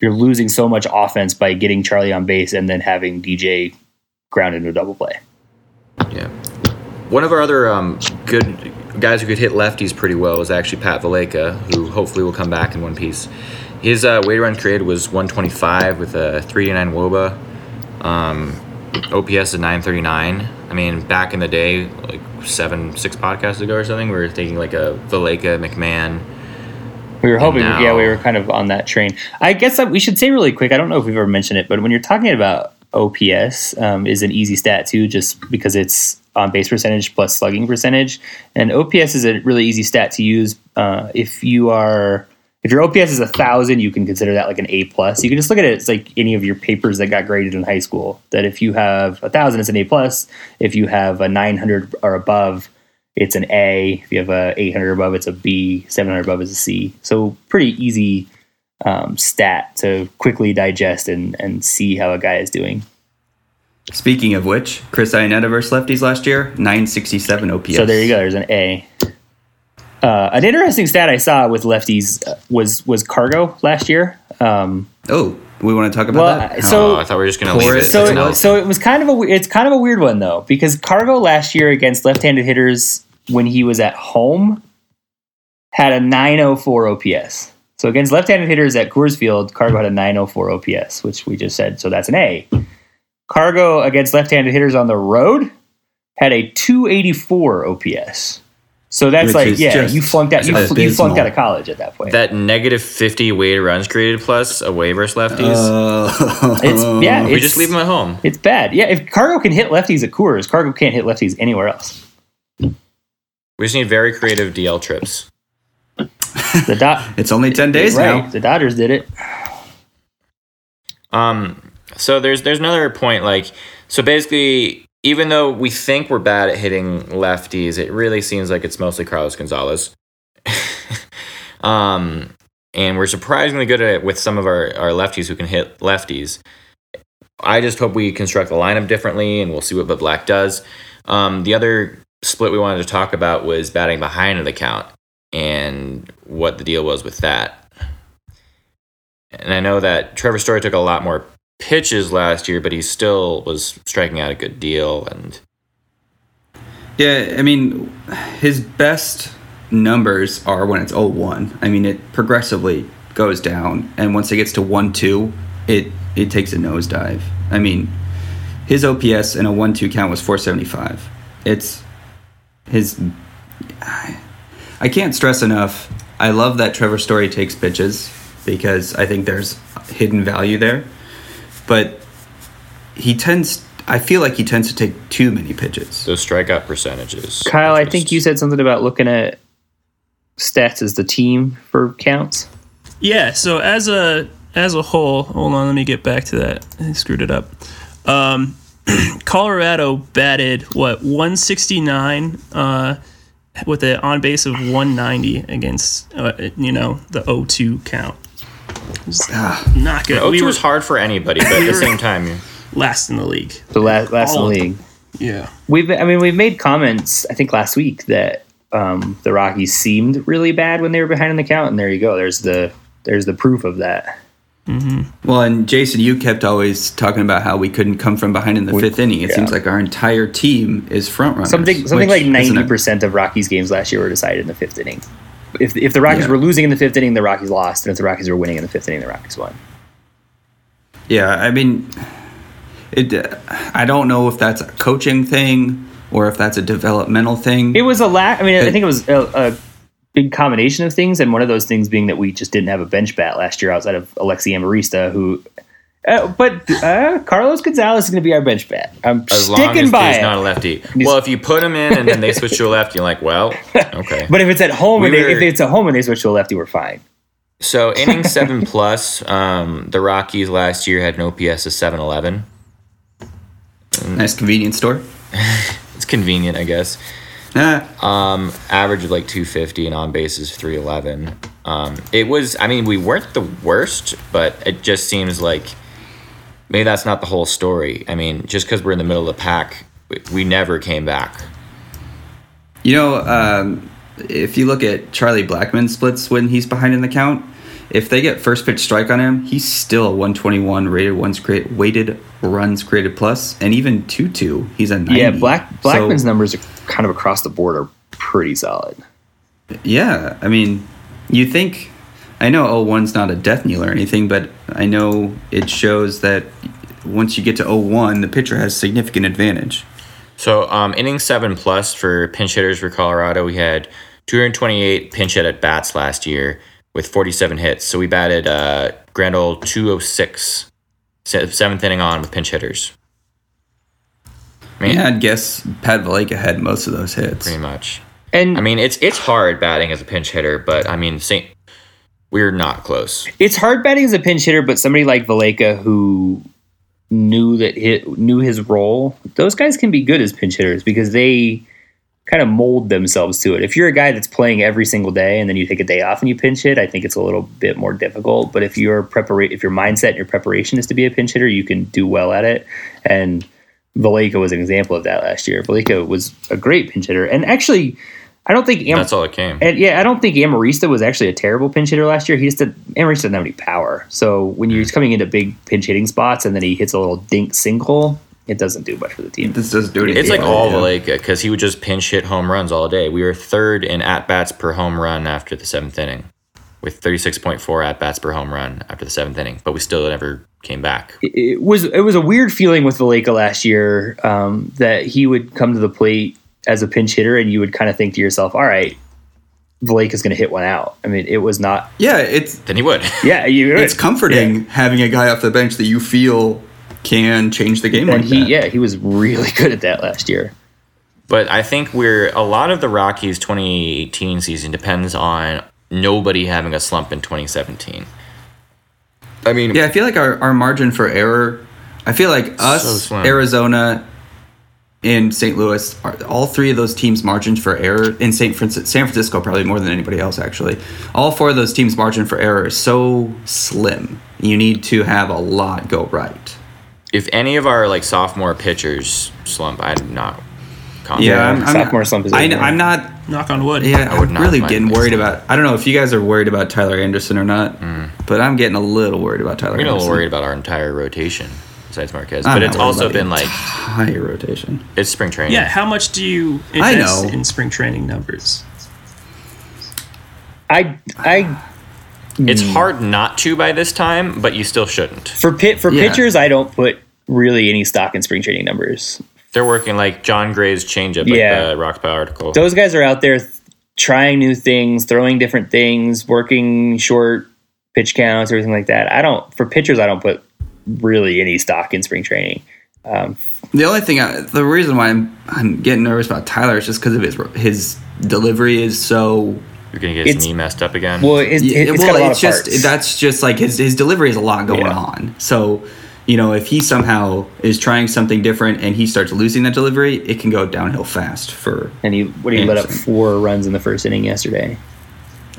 you're losing so much offense by getting Charlie on base and then having DJ ground into a double play. Yeah. One of our other um, good guys who could hit lefties pretty well was actually Pat Valaika, who hopefully will come back in one piece. His uh, weight run created was 125 with a 389 WOBA. Um, OPS is 939. I mean, back in the day, like seven, six podcasts ago or something, we were thinking like a Valaika, McMahon. We were hoping, now- yeah, we were kind of on that train. I guess that we should say really quick. I don't know if we've ever mentioned it, but when you're talking about OPS, um, is an easy stat too, just because it's on base percentage plus slugging percentage, and OPS is a really easy stat to use uh, if you are. If your OPS is a thousand, you can consider that like an A plus. You can just look at it as like any of your papers that got graded in high school. That if you have a thousand, it's an A plus. If you have a nine hundred or above, it's an A. If you have a 800 above, it's a B. 700 above is a C. So pretty easy um, stat to quickly digest and, and see how a guy is doing. Speaking of which, Chris Iannetta versus lefties last year, 967 OPS. So there you go. There's an A. Uh, an interesting stat I saw with lefties uh, was was cargo last year. Um, Oh, we want to talk about Well, that? so- oh, I thought we were just going to leave it. So as so it was kind of a it's kind of a weird one though because Cargo last year against left-handed hitters when he was at home had a 904 OPS. So against left-handed hitters at Coors Field, Cargo had a 904 OPS, which we just said. So that's an A. Cargo against left-handed hitters on the road had a 284 OPS. So that's Which like yeah, just you flunked out you, fl- you flunked out of college at that point. that negative 50 weighted runs created plus away versus lefties. Uh, it's yeah, we just leave them at home. It's bad. Yeah, if Cargo can hit lefties at Coors, Cargo can't hit lefties anywhere else. We just need very creative DL trips. The dot it's only 10 days right. now. The Dodgers did it. Um, so there's there's another point like so basically even though we think we're bad at hitting lefties, it really seems like it's mostly Carlos Gonzalez. um, and we're surprisingly good at it with some of our, our lefties who can hit lefties. I just hope we construct the lineup differently, and we'll see what Bud Black does. Um, the other split we wanted to talk about was batting behind the count and what the deal was with that. And I know that Trevor Story took a lot more pitches last year, but he still was striking out a good deal. And Yeah, I mean, his best numbers are when it's 0-1. I mean, it progressively goes down, and once it gets to 1-2, it it takes a nosedive. I mean, his OPS in a 1-2 count was 475. It's his I can't stress enough. I love that Trevor Story takes pitches because I think there's hidden value there. But he tends I feel like he tends to take too many pitches. those strikeout percentages. Kyle, I think you said something about looking at stats as the team for counts. Yeah, so as a as a whole, hold on, let me get back to that. I screwed it up. Um, Colorado batted what 169 uh, with an on base of 190 against uh, you know the 0-2 count. It's not good. O2 we were was hard for anybody, but at the same time, you- last in the league. The last last in the league. Yeah. We've I mean we've made comments I think last week that um, the Rockies seemed really bad when they were behind in the count, and there you go. There's the there's the proof of that. Well, and Jason, you kept always talking about how we couldn't come from behind in the fifth inning. It yeah. seems like our entire team is front runners. Something something like ninety percent of Rockies games last year were decided in the fifth inning. If if the Rockies Yeah. were losing in the fifth inning, the Rockies lost, and if the Rockies were winning in the fifth inning, the Rockies won. Yeah, I mean, it. uh, I don't know if that's a coaching thing or if that's a developmental thing. It was a lack. I mean, I think it was a, a big combination of things, and one of those things being that we just didn't have a bench bat last year outside of Alexi Amarista, who Uh, but uh, Carlos Gonzalez is going to be our bench bat. I'm As long sticking as by there's it. not a lefty. Well, if you put him in and then they switch to a left, you're like, well, okay. but if it's at home, and they, were- if it's at home and they switch to a lefty, we're fine. So inning seven plus, um, the Rockies last year had an OPS of seven eleven. Nice convenience store. It's convenient, I guess. Ah, Um, average of like two fifty and on base is three eleven. Um, it was. I mean, we weren't the worst, but it just seems like maybe that's not the whole story. I mean, just because we're in the middle of the pack, we, we never came back. You know, um, if you look at Charlie Blackmon splits when he's behind in the count, if they get first pitch strike on him, he's still a 121 rated ones create weighted runs created plus, and even 2-2, he's a 90. Yeah, Black Blackmon's So, numbers are kind of across the board are pretty solid. Yeah, I mean, you think I know 01's not a death knell or anything, but I know it shows that once you get to 0-1, the pitcher has significant advantage. So, um, inning seven plus for pinch hitters for Colorado, we had 228 pinch hit at bats last year with 47 hits. So we batted uh, grand old 206, se- seventh inning on with pinch hitters. I mean, Yeah, I'd guess Pat Valaika had most of those hits. pretty much. And I mean, it's it's hard batting as a pinch hitter, but I mean, Saint, we're not close. it's hard batting as a pinch hitter, but somebody like Valaika who knew that hit, knew his role, those guys can be good as pinch hitters because they kind of mold themselves to it. If you're a guy that's playing every single day and then you take a day off and you pinch hit, I think it's a little bit more difficult. But if your prepara- if your mindset and your preparation is to be a pinch hitter, you can do well at it. And Valaika was an example of that last year. Valaika was a great pinch hitter, and actually, I don't think Am- That's all it came. and yeah, I don't think Amarista was actually a terrible pinch hitter last year. He just did, Amarista doesn't have any power. So when you're coming into big pinch hitting spots and then he hits a little dink single, it doesn't do much for the team. This doesn't do anything. It's like all it, yeah. Valaika because he would just pinch hit home runs all day. We were third in at bats per home run after the seventh inning, with 36.4 at bats per home run after the seventh inning, but we still never came back. It, it was it was a weird feeling with Valaika last year um, that he would come to the plate as a pinch hitter and you would kind of think to yourself, all right, Blake is going to hit one out. I mean, it was not. Yeah, it's Then he would. Yeah, you. it's comforting having a guy off the bench that you feel can change the game And like he, that. yeah, he was really good at that last year. But I think we're a lot of the Rockies 2018 season depends on nobody having a slump in 2017. I mean, Yeah, I feel like our, our margin for error, I feel like us, slim. Arizona, and St. Louis, all three of those teams' margin for error, in St. Francisco, San Francisco probably more than anybody else actually, all four of those teams' margin for error is so slim. You need to have a lot go right. if any of our like sophomore pitchers slump, I'm not confident. Yeah, I'm, I'm sophomore slump is I, I'm not. Knock on wood. Yeah, I would I'm not really getting worried slump. about. I don't know if you guys are worried about Tyler Anderson or not, mm. but I'm getting a little worried about Tyler. I'm getting a little worried about our entire rotation besides Marquez. I'm but it's also been like high rotation. it's spring training. Yeah, how much do you I invest know. in spring training numbers? I I It's hmm. hard not to by this time, but you still shouldn't. for pit for Yeah. pitchers, I don't put really any stock in spring training numbers. They're working like Jon Gray's changeup, like Yeah. the Rock Pile article. Those guys are out there th- trying new things, throwing different things, working short pitch counts, everything like that. I don't for pitchers, I don't put really any stock in spring training. Um, The only thing, I, the reason why I'm I'm getting nervous about Tyler is just because of his his delivery is so. You're gonna get his knee messed up again. well, it's, Yeah, it's well, got a lot it's of just parts. that's just like his his delivery is a lot going Yeah. on. So, you know, if he somehow is trying something different and he starts losing that delivery, it can go downhill fast for. and he what he let up four runs in the first inning yesterday.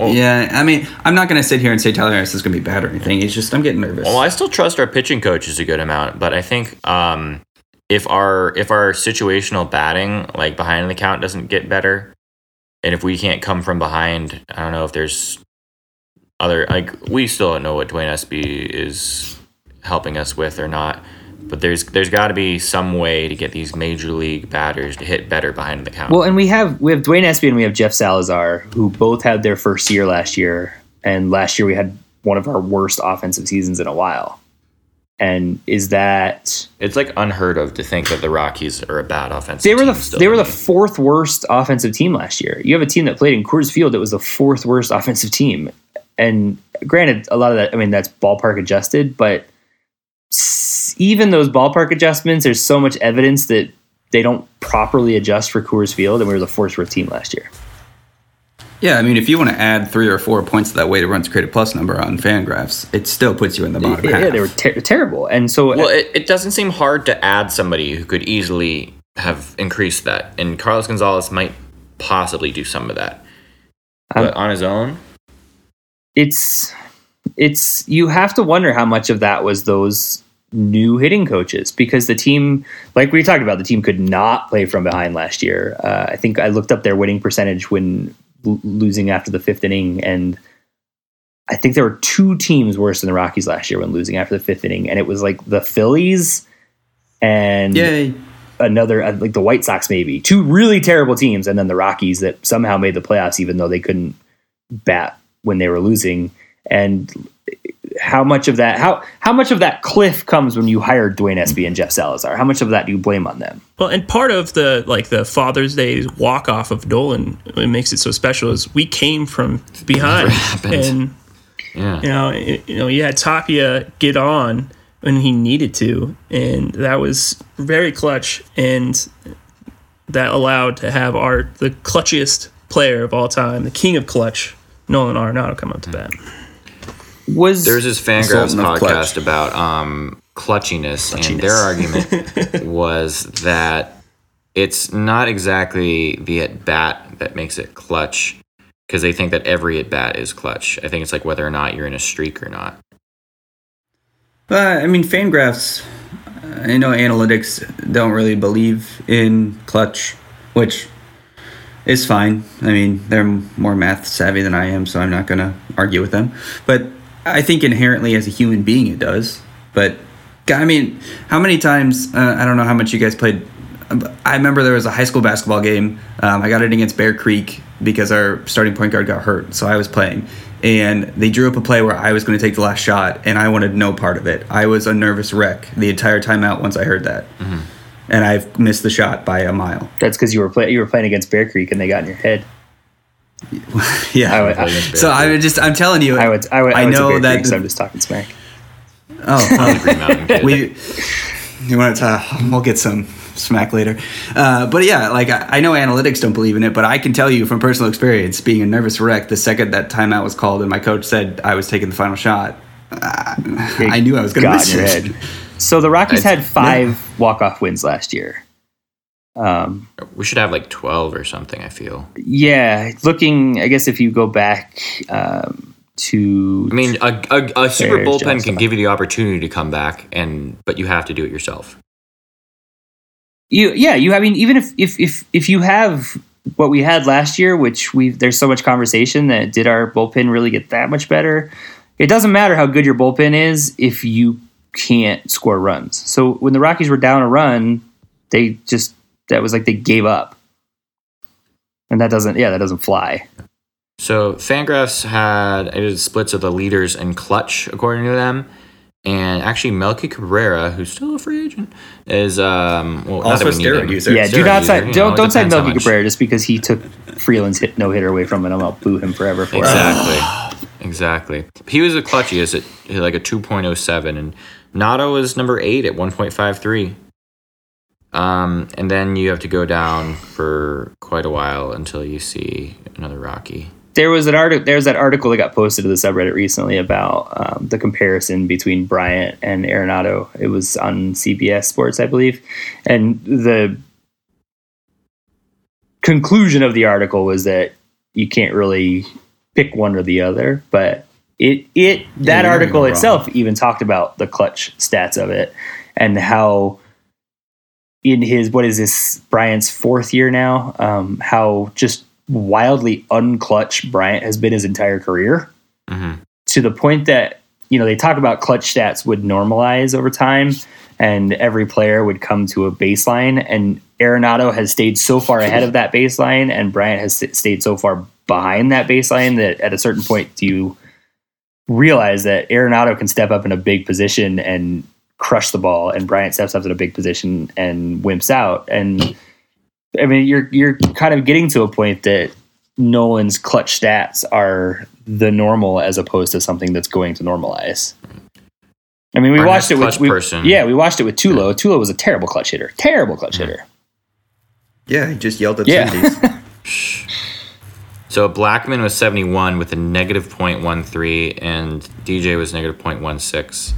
Well- yeah, I mean, I'm not going to sit here and say Tyler Harris is going to be bad or anything. It's just I'm getting nervous. Well, I still trust our pitching coaches a good amount, but I think um, if our if our situational batting, like behind the count, doesn't get better, and if we can't come from behind, I don't know if there's other like we still don't know what Duane Espy is helping us with or not. But there's there's got to be some way to get these major league batters to hit better behind the count. Well, and we have we have Duane Espy and we have Jeff Salazar, who both had their first year last year, and last year we had one of our worst offensive seasons in a while. And is that it's like unheard of to think that the Rockies are a bad offensive. they were the still. they were the fourth worst offensive team last year. You have a team that played in Coors Field that was the fourth worst offensive team. And granted, a lot of that I mean that's ballpark adjusted, but even those ballpark adjustments, there's so much evidence that they don't properly adjust for Coors Field, and we were the fourth worst team last year. Yeah, I mean, if you want to add three or four points to that weighted runs created plus number on Fangraphs, it still puts you in the bottom Yeah, half. they were ter- terrible, and so Well, it, it doesn't seem hard to add somebody who could easily have increased that, and Carlos Gonzalez might possibly do some of that, um, but on his own, it's it's you have to wonder how much of that was those new hitting coaches because the team like we talked about the team could not play from behind last year. Uh, i think i looked up their winning percentage when l- losing after the fifth inning and i think there were two teams worse than the rockies last year when losing after the fifth inning and it was like the phillies and Yay. another uh, like the White Sox maybe. Two really terrible teams and then the Rockies that somehow made the playoffs even though they couldn't bat when they were losing. And how much of that how how much of that cliff comes when you hired Duane Espy and Jeff Salazar how much of that do you blame on them Well, and part of the like the Father's Day walk off of Dolan, what makes it so special is we came from behind, happened. and yeah. you know, it, you know, you had Tapia get on when he needed to, and that was very clutch, and that allowed to have our the clutchiest player of all time, the king of clutch, Nolan Arenado, come up to bat. Was There's this Fangraphs Sultan podcast clutch. about um, clutchiness, and their argument was that it's not exactly the at bat that makes it clutch, because they think that every at bat is clutch. I think it's like whether or not you're in a streak or not. Uh, I mean, Fangraphs, I know analytics don't really believe in clutch, which is fine. I mean, they're more math savvy than I am, so I'm not going to argue with them. But I think inherently as a human being, it does. But I mean, how many times, uh, I don't know how much you guys played. I remember there was a high school basketball game. Um, I got it against Bear Creek because our starting point guard got hurt, so I was playing. And they drew up a play where I was going to take the last shot, and I wanted no part of it. I was a nervous wreck the entire time out once I heard that. And I've missed the shot by a mile. that's because you were play, you were playing against Bear Creek and they got in your head Yeah. I would I, so I would just, I'm telling you, I would I would I, I went know Bear that. Creek, so I'm just talking smack oh, oh. Green Mountain Kid. we you want to we'll get some smack later uh, but yeah like I, I know analytics don't believe in it but i can tell you from personal experience being a nervous wreck the second that timeout was called and my coach said i was taking the final shot uh, i knew i was going to miss your it head. So the Rockies I- had five walk off wins last year. Um, we should have like 12 or something, I feel. yeah, looking, I guess if you go back um, to, I mean, a, a, a super bullpen Johnson. can give you the opportunity to come back, and but you have to do it yourself. you, yeah, you. I mean, even if if if if you have what we had last year, which we there's so much conversation that did our bullpen really get that much better? It doesn't matter how good your bullpen is if you can't score runs. So when the Rockies were down a run, they just that was like they gave up, and that doesn't yeah that doesn't fly. So Fangraphs had it is splits of the leaders in clutch according to them, and actually Melky Cabrera, who's still a free agent, is um well, not Also that we need steroid user. Yeah, do not user, sign. Don't know, don't sign Melky Cabrera just because he took Freeland's hit no hitter away from him. I'm gonna boo him forever for it. Exactly. exactly. He was the clutchiest at like a 2.07 and Nado was number 8 at 1.53. Um and then you have to go down for quite a while until you see another Rocky. There was an article. There's that article that got posted to the subreddit recently about um, the comparison between Bryant and Arenado. It was on CBS Sports, I believe, and the conclusion of the article was that you can't really pick one or the other, but it it that you're article itself even talked about the clutch stats of it and how in his what is this Bryant's fourth year now, um, how just wildly unclutch Bryant has been his entire career Mhm. to the point that you know they talk about clutch stats would normalize over time and every player would come to a baseline and Arenado has stayed so far ahead of that baseline and Bryant has stayed so far behind that baseline that at a certain point do you realize that Arenado can step up in a big position and crush the ball and Bryant steps up in a big position and wimps out and I mean you're you're kind of getting to a point that Nolan's clutch stats are the normal as opposed to something that's going to normalize. I mean, we Our watched it with we, person. yeah, we watched it with Tulo. Tulo was a terrible clutch hitter, terrible clutch hitter. Yeah, he just yelled at Yeah. So Blackmon was 71 with a negative 0.13, and DJ was negative 0.16,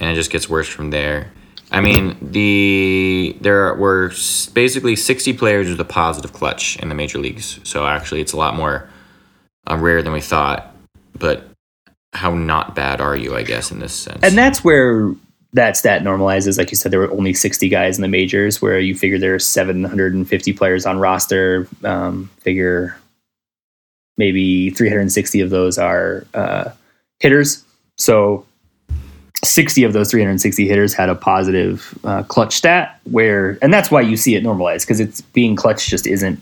and it just gets worse from there. I mean, the there were basically 60 players with a positive clutch in the major leagues. So actually, it's a lot more uh, rare than we thought. But how not bad are you? I guess in this sense. And that's where that stat normalizes. Like you said, there were only 60 guys in the majors, where you figure there are 750 players on roster. Um, figure maybe 360 of those are uh, hitters. So 60 of those 360 hitters had a positive uh, clutch stat, where, and that's why you see it normalized because it's being clutch just isn't.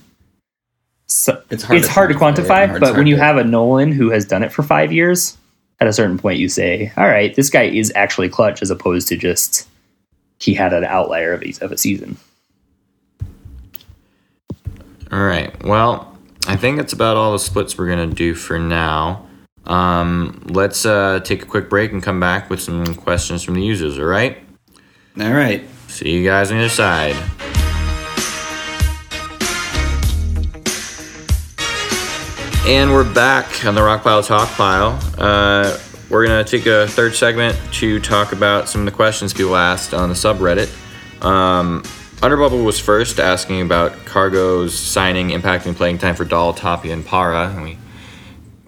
So, It's hard it's to hard to quantify it, quantify, hard- but when you to- have a Nolan who has done it for five years, at a certain point you say, all right, this guy is actually clutch as opposed to just he had an outlier of a, of a season. All right. Well, I think that's about all the splits we're gonna do for now. Um, let's uh, take a quick break and come back with some questions from the users. All right. All right. See you guys on the other side. And we're back on the Rockpile Talk Pile. Uh, we're going to take a third segment to talk about some of the questions people asked on the subreddit. Um, Underbubble was first asking about Cargo's signing impacting playing time for Dahl, Tapia, and Parra. And we,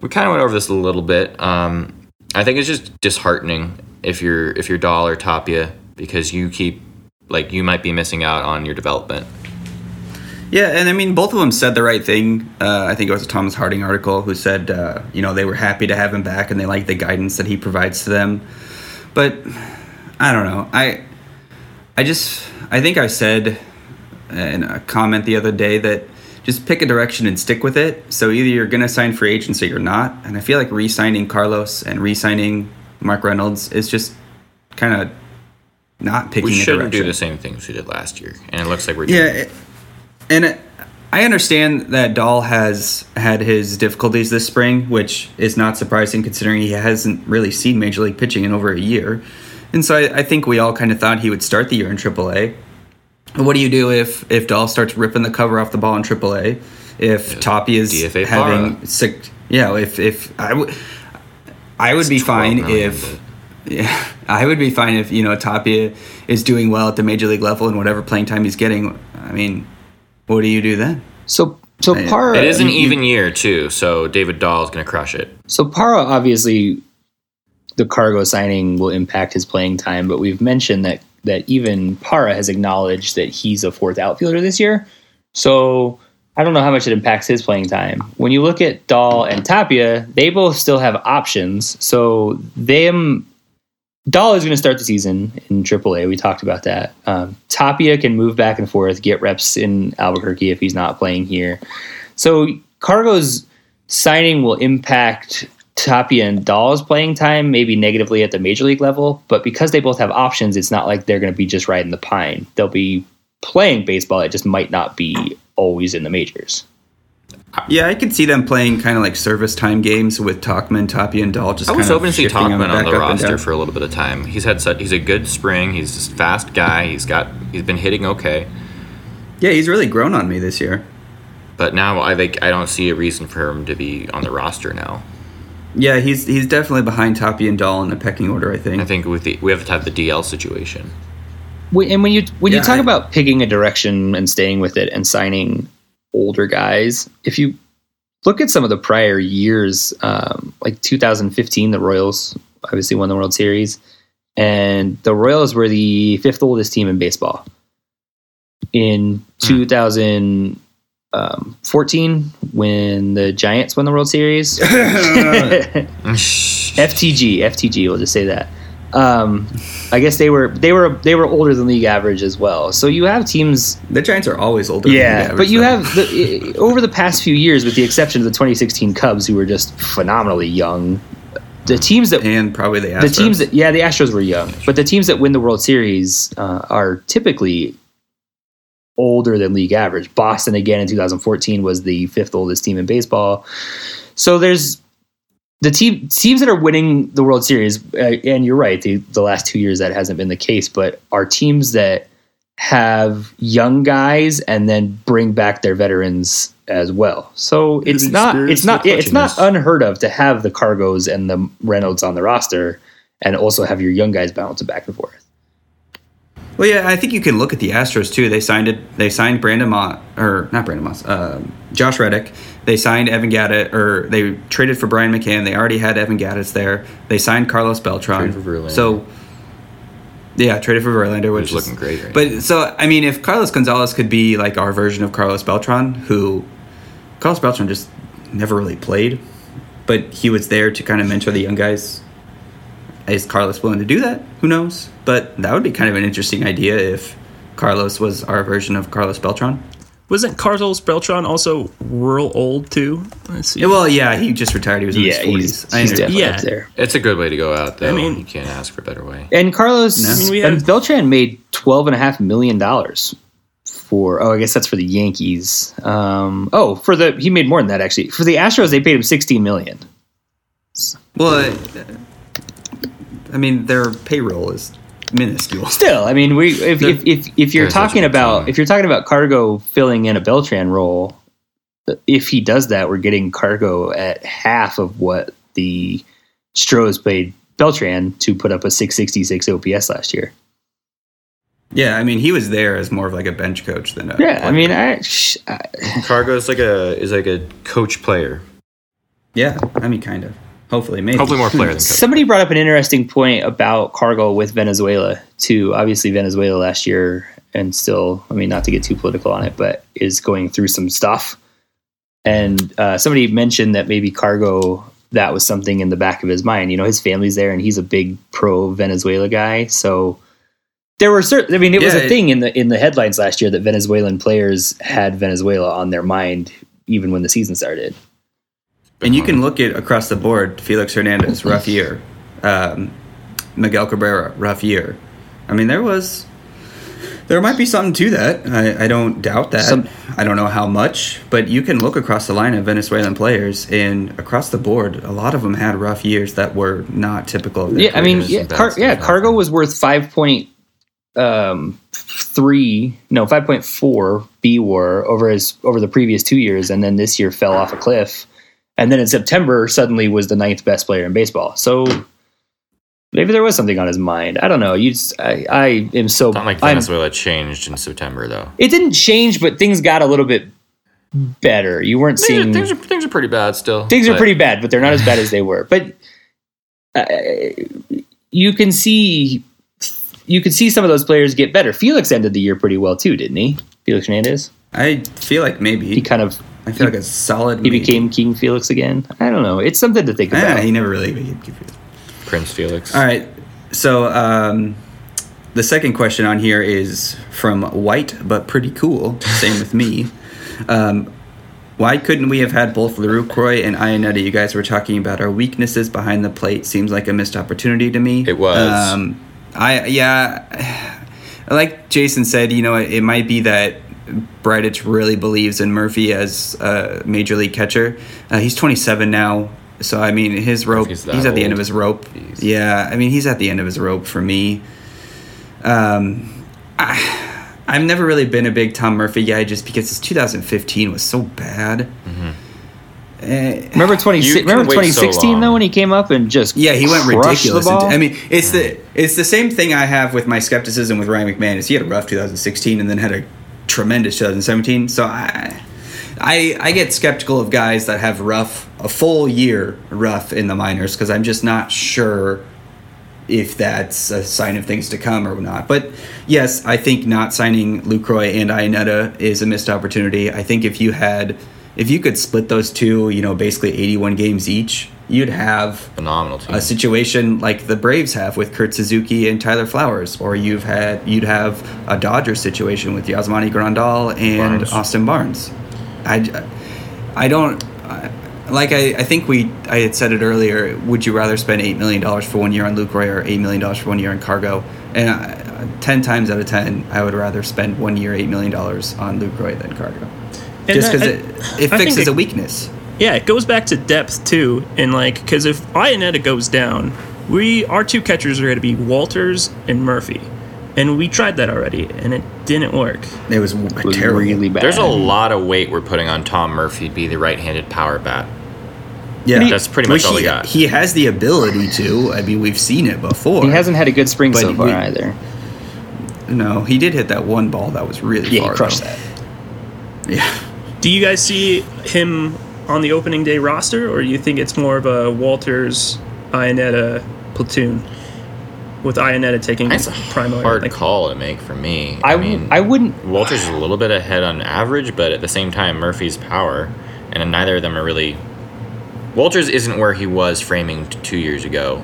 we kind of went over this a little bit. Um, I think it's just disheartening if you're if you're Dahl or Tapia because you keep like you might be missing out on your development. Yeah, and I mean, both of them said the right thing. Uh, I think it was a Thomas Harding article who said, uh, you know, they were happy to have him back and they like the guidance that he provides to them. But I don't know. I, I just, I think I said in a comment the other day that just pick a direction and stick with it. So either you're going to sign free agents or you're not. And I feel like re-signing Carlos and re-signing Mark Reynolds is just kind of not picking We a shouldn't do the same things we did last year, and it looks like we're Yeah, it- and it, I understand that Dahl has had his difficulties this spring, which is not surprising considering he hasn't really seen major league pitching in over a year. And so I, I think we all kind of thought he would start the year in AAA. But What do you do if if Dahl starts ripping the cover off the ball in AAA? If Tapia is DFA having Parra. sick, yeah. If if I would, I would be fine million, if. Yeah, I would be fine if you know Tapia is doing well at the major league level and whatever playing time he's getting. I mean, what do you do then? So, so I- Parra, It is an you- you- even year too, so David Dahl is going to crush it. So Parra obviously the cargo signing will impact his playing time, but we've mentioned that that even Parra has acknowledged that he's a fourth outfielder this year. So I don't know how much it impacts his playing time. When you look at Dahl and Tapia, they both still have options. So them Dahl is going to start the season in AAA. We talked about that. Um, Tapia can move back and forth, get reps in Albuquerque if he's not playing here. So Cargo's signing will impact Tapia and Dahl's playing time, maybe negatively at the major league level. But because they both have options, it's not like they're going to be just riding the pine. They'll be playing baseball. It just might not be always in the majors. Yeah, I could see them playing kind of like service time games with Tauchman, Tapia, and Dahl. Just I was kind of hoping to see Tauchman on the roster for a little bit of time. He's had such, he's a good spring. He's a fast guy. He's got he's been hitting okay, Yeah, he's really grown on me this year. but now I think I don't see a reason for him to be on the roster now. Yeah, he's he's definitely behind Tapia and Dahl in the pecking order. I think. I think with the we have to have the DL situation. When- And when you when you talk I- about picking a direction and staying with it and signing older guys, if you look at some of the prior years, um, like 2015, the Royals obviously won the World Series, and the Royals were the fifth oldest team in baseball. In 2014, when the Giants won the World Series, FTG, FTG. We'll just say that. Um, I guess they were they were they were older than league average as well. So you have teams, the Giants are always older. than yeah, but you though. have the, over the past few years, with the exception of the 2016 Cubs, who were just phenomenally young. The teams that and probably the Astros. the teams that yeah the Astros were young, but the teams that win the World Series uh, are typically older than league average. Boston again in 2014 was the fifth oldest team in baseball. So there's the team teams that are winning the World Series, uh, and you're right, the the last two years that hasn't been the case, but are teams that have young guys and then bring back their veterans as well. So it's not it's not yeah, it's not unheard of to have the Cargos and the Reynolds on the roster, and also have your young guys bouncing back and forth. Well, yeah, I think you can look at the Astros too. They signed it. They signed Brandon Moss, or not Brandon Moss, uh, Josh Reddick. They signed Evan Gattis, or they traded for Brian McCann. They already had Evan Gattis there. They signed Carlos Beltran. Traded for Verlander. So, yeah, traded for Verlander, which Who's is looking great right But so, I mean, if Carlos Gonzalez could be like our version of Carlos Beltran, who Carlos Beltran just never really played, but he was there to kind of mentor the young guys. Is Carlos willing to do that? Who knows? But that would be kind of an interesting idea if Carlos was our version of Carlos Beltran. Wasn't Carlos Beltran also real old too? Let's see. Well, yeah, he just retired. He was in Yeah, his he's, forties. I he's understand. definitely Yeah. up there. It's a good way to go out, though. I mean- you can't ask for a better way. And Carlos No. I mean, we and Beltran made twelve and a half million dollars for. Oh, I guess that's for the Yankees. Um, oh, for the he made more than that actually. For the Astros, they paid him sixteen million. Well, uh, I mean, their payroll is minuscule. Still, I mean, we if if if, if you're talking about if you're talking about Cargo filling in a Beltran role, if he does that, we're getting Cargo at half of what the Stros paid Beltran to put up a 666 OPS last year. Yeah, I mean, he was there as more of like a bench coach than a. Yeah, I mean, I, sh- I Cargo is like a is like a coach player. yeah, I mean, kind of. Hopefully, maybe. Hopefully more players. Somebody brought up an interesting point about cargo with Venezuela too. Obviously, Venezuela last year, and still, I mean, not to get too political on it, but is going through some stuff. And uh, somebody mentioned that maybe cargo that was something in the back of his mind. You know, his family's there, and he's a big pro Venezuela guy. So there were certain. I mean, it was a it- thing in the in the headlines last year that Venezuelan players had Venezuela on their mind even when the season started. And you can look at across the board: Felix Hernandez, rough year. Um, Miguel Cabrera, rough year. I mean, there was. There might be something to that. I, I don't doubt that. Some- I don't know how much, but you can look across the line of Venezuelan players, and across the board, a lot of them had rough years that were not typical of their Yeah, I mean, yeah, Car- yeah, cargo was worth five point um, three, no, five point four B war over his over the previous two years, and then this year fell off a cliff, and then in September suddenly was the ninth best player in baseball. So maybe there was something on his mind. I don't know. You, just, I, I am so. It's not like I'm- Venezuela changed in September, though. it didn't change, but things got a little bit better. You weren't Things seeing are, things, are, things are pretty bad still. things are pretty bad, but they're not as bad as they were. But uh, you can see you can see some of those players get better. Felix ended the year pretty well too, didn't he? Felix Hernandez. I feel like maybe He kind of I feel like a solid. he maybe. became King Felix again. I don't know. It's something to think Yeah, about. he never really became. Prince Felix. All right. So um, the second question on here is from White but pretty cool. Same with me. Um, why couldn't we have had both LaRucroy and Iannetta? You guys were talking about our weaknesses behind the plate. Seems like a missed opportunity to me. It was. Um, I yeah. Like Jason said, you know, it, it might be that Bridich really believes in Murphy as a major league catcher. Uh, he's 27 now, so I mean, his rope. he's He's, that at the end of his rope. Jeez. Yeah, I mean, he's at the end of his rope for me. Um, I, I've never really been a big Tom Murphy guy just because his 2015 was so bad. Mm-hmm. Eh, Remember twenty You can remember wait twenty so though when he came up and just Yeah, he went ridiculous. The ball? I mean, it's the it's the same thing I have with my skepticism with Ryan McMahon. Is he had a rough 2016 and then had a tremendous 2017. So I I I get skeptical of guys that have rough a full year rough in the minors because I'm just not sure if that's a sign of things to come or not. But yes, I think not signing Lucroy and Iannetta is a missed opportunity. I think if you had if you could split those two, you know, basically 81 games each, you'd have Phenomenal team. a situation like the Braves have with Kurt Suzuki and Tyler Flowers, or you've had you'd have a Dodgers situation with Yasmani Grandal and Barnes. Austin Barnes. I, I don't I, like I, I think we I had said it earlier. Would you rather spend eight million dollars for one year on Lucroy or eight million dollars for one year on Cargo? And I, ten times out of ten, I would rather spend one year eight million dollars on Lucroy than Cargo, And just because it, it fixes it- a weakness. Yeah, it goes back to depth too, and like because if Iannetta goes down, we our two catchers are going to be Walters and Murphy, and we tried that already, and it didn't work. It was, It was terrible. really bad. There's a lot of weight we're putting on Tom Murphy to be the right-handed power bat. yeah, That's pretty much Which all he, we got. He has the ability to. I mean, we've seen it before. He hasn't had a good spring so far we- either. No, he did hit that one ball that was really Yeah, far. he crushed though. that. Yeah. Do you guys see him on the opening day roster, or do you think it's more of a Walters Iannetta platoon with Iannetta taking That's a primary? hard like, call to make for me. I, I w- mean, I wouldn't. Walters is a little bit ahead on average, but at the same time, Murphy's power, and neither of them are really. Walters isn't where he was framing t- two years ago.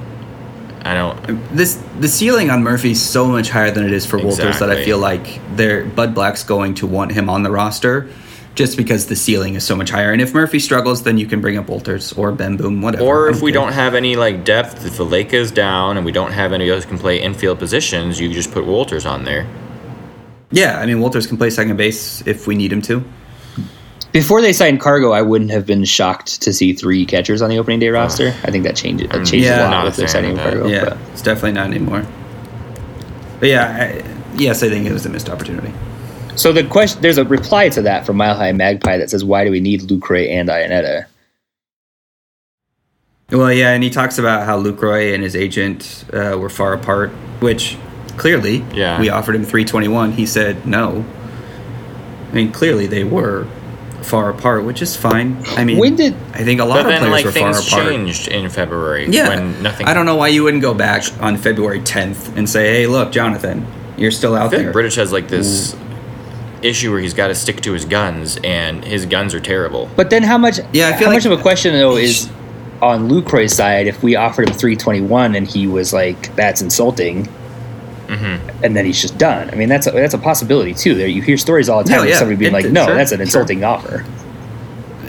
I don't. This the ceiling on Murphy's so much higher than it is for Walters that I feel like they're Bud Black's going to want him on the roster just because the ceiling is so much higher. And if Murphy struggles, then you can bring up Walters or Ben Boom, whatever. Or if we don't have any like depth, if the lake is down and we don't have any others who can play infield positions, you just put Walters on there. Yeah, I mean Walters can play second base if we need him to. Before they signed Cargo, I wouldn't have been shocked to see three catchers on the opening day oh. roster. I think that changes. That I'm mm. changes yeah, a lot a with their signing of that. Cargo. yeah, but- it's definitely not anymore. But yeah, I, yes, I think it was a missed opportunity. So the question, there's a reply to that from Mile High Magpie that says, "Why do we need Lucroy and Iannetta?" Well, yeah, and he talks about how Lucroy and his agent uh, were far apart, which clearly, Yeah. we offered him 321. He said no. I mean, clearly they were far apart, which is fine. I mean, When did- I think a lot But of then players like were far apart. changed in February Yeah, when nothing. I don't know why you wouldn't go back on February 10th and say, "Hey, look, Jonathan, you're still I out feel there." like Bridich has like this issue where he's got to stick to his guns, and his guns are terrible. But then, how much? Yeah, I feel how much of a question though is on Lucroy's side if we offered him 321 and he was like, "That's insulting," Mm-hmm. and then he's just done. I mean, that's a, that's a possibility too. There, you hear stories all the time No, of yeah, somebody being it- like, "No, sure, that's an sure. insulting offer."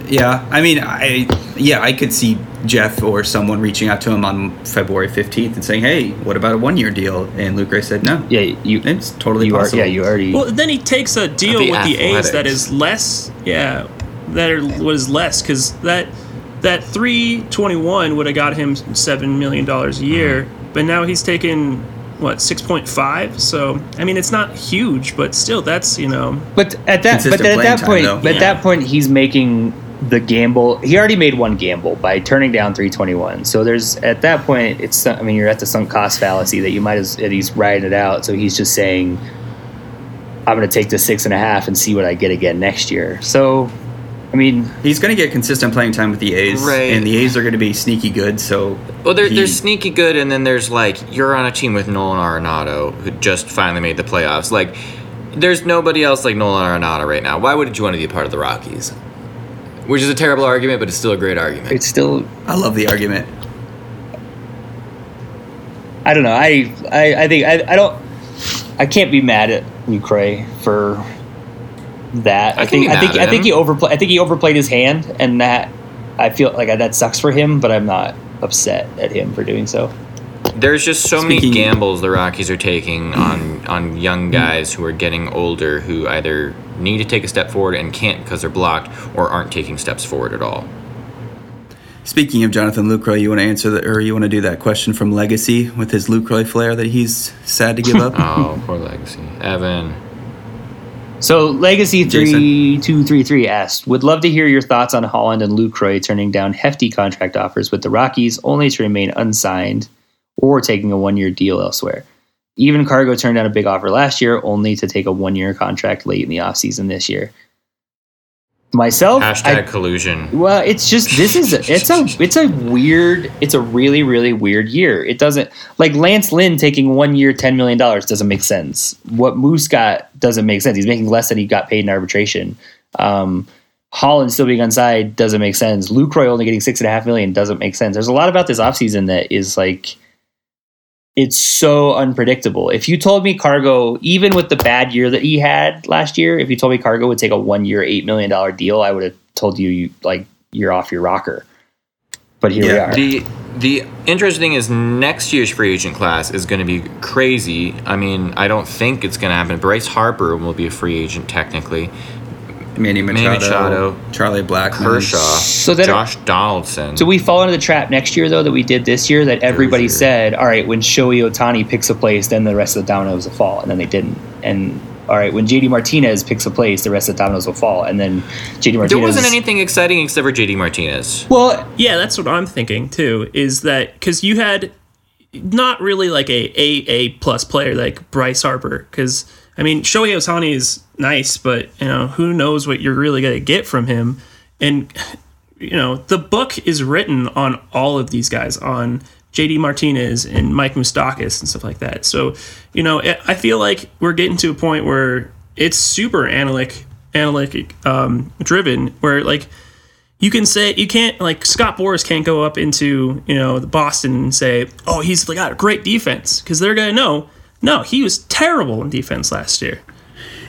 Yeah, I mean, I yeah, I could see Jeff or someone reaching out to him on February 15th and saying, "Hey, what about a one-year deal?" And Lucroy said, "No." Yeah, you. It's totally you are, possible. yeah, you already. Well, then he takes a deal The with the A's that is less. Yeah, that are, was less because that that three twenty one would have got him seven million dollars a year, Mm-hmm. but now he's taking what six point five. So I mean, it's not huge, but still, that's you know. But at that, but Consistent then at playing that time, point, though. at Yeah. that point, he's making the gamble. He already made one gamble by turning down 321. So there's at that point, it's. I mean, you're at the sunk cost fallacy that you might as. And he's riding it out. So he's just saying, "I'm going to take the six and a half and see what I get again next year." So, I mean, He's going to get consistent playing time with the A's, Right. and the A's are going to be sneaky good. So, Well, there, he- there's sneaky good, and then there's like you're on a team with Nolan Arenado, who just finally made the playoffs. Like, there's nobody else like Nolan Arenado right now. Why would you want to be a part of the Rockies? Which is a terrible argument, but it's still a great argument. it's still. I love the argument. I don't know. I I, I think I, I don't. I can't be mad at Lucroy for that. I I, think I think I think he overplayed. I think he overplayed his hand, and that I feel like that sucks for him. But I'm not upset at him for doing so. There's just so many gambles the Rockies are taking on on young guys who are getting older, who either need to take a step forward and can't because they're blocked, or aren't taking steps forward at all. Speaking of Jonathan Lucroy, you want to answer that, or you want to do that question from Legacy with his Lucroy flair that he's sad to give up? Oh, poor legacy, Evan. So Legacy Jason. three two three three asked, would love to hear your thoughts on Holland and Lucroy turning down hefty contract offers with the Rockies, only to remain unsigned or taking a one year deal elsewhere. Even Cargo turned down a big offer last year, only to take a one year contract late in the offseason this year. Myself, I- Hashtag collusion. well, it's just this is it's a it's a weird it's a really really weird year. It doesn't like Lance Lynn taking one year ten million dollars doesn't make sense. What Moose got doesn't make sense. He's making less than he got paid in arbitration. Um, Holland still being onside doesn't make sense. Lucroy only getting six and a half million doesn't make sense. There's a lot about this offseason that is like it's so unpredictable. If you told me Cargo, even with the bad year that he had last year, if you told me Cargo would take a one year, $8 million deal, I would have told you, you like, you're off your rocker. But here we are. The the interesting thing is next year's free agent class is going to be crazy. I mean, I don't think it's going to happen. Bryce Harper will be a free agent technically. Manny Machado, Machado, Charlie Blackmon, Kershaw, So then- Josh Donaldson. So we fall into the trap next year, though, that we did this year. That everybody Dozier. said, "All right, when Shohei Otani picks a place, then the rest of the dominoes will fall," and then they didn't. And all right, when JD Martinez picks a place, the rest of the dominoes will fall, and then JD Martinez. there wasn't anything exciting except for JD Martinez. Well, Yeah, that's what I'm thinking too. Is that because you had not really like a A A plus player like Bryce Harper? Because I mean, Shohei Ohtani is nice, but you know who knows what you're really gonna get from him. And you know the book is written on all of these guys on JD Martinez and Mike Moustakas and stuff like that. So you know I I feel like we're getting to a point where it's super analytic analytic um, driven where like you can say you can't like Scott Boras can't go up into you know the Boston and say oh he's got a great defense because they're gonna know no he was terrible in defense last year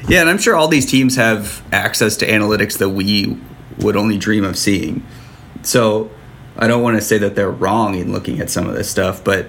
Yeah, and I'm sure all these teams have access to analytics that we would only dream of seeing. So I don't want to say that they're wrong in looking at some of this stuff, but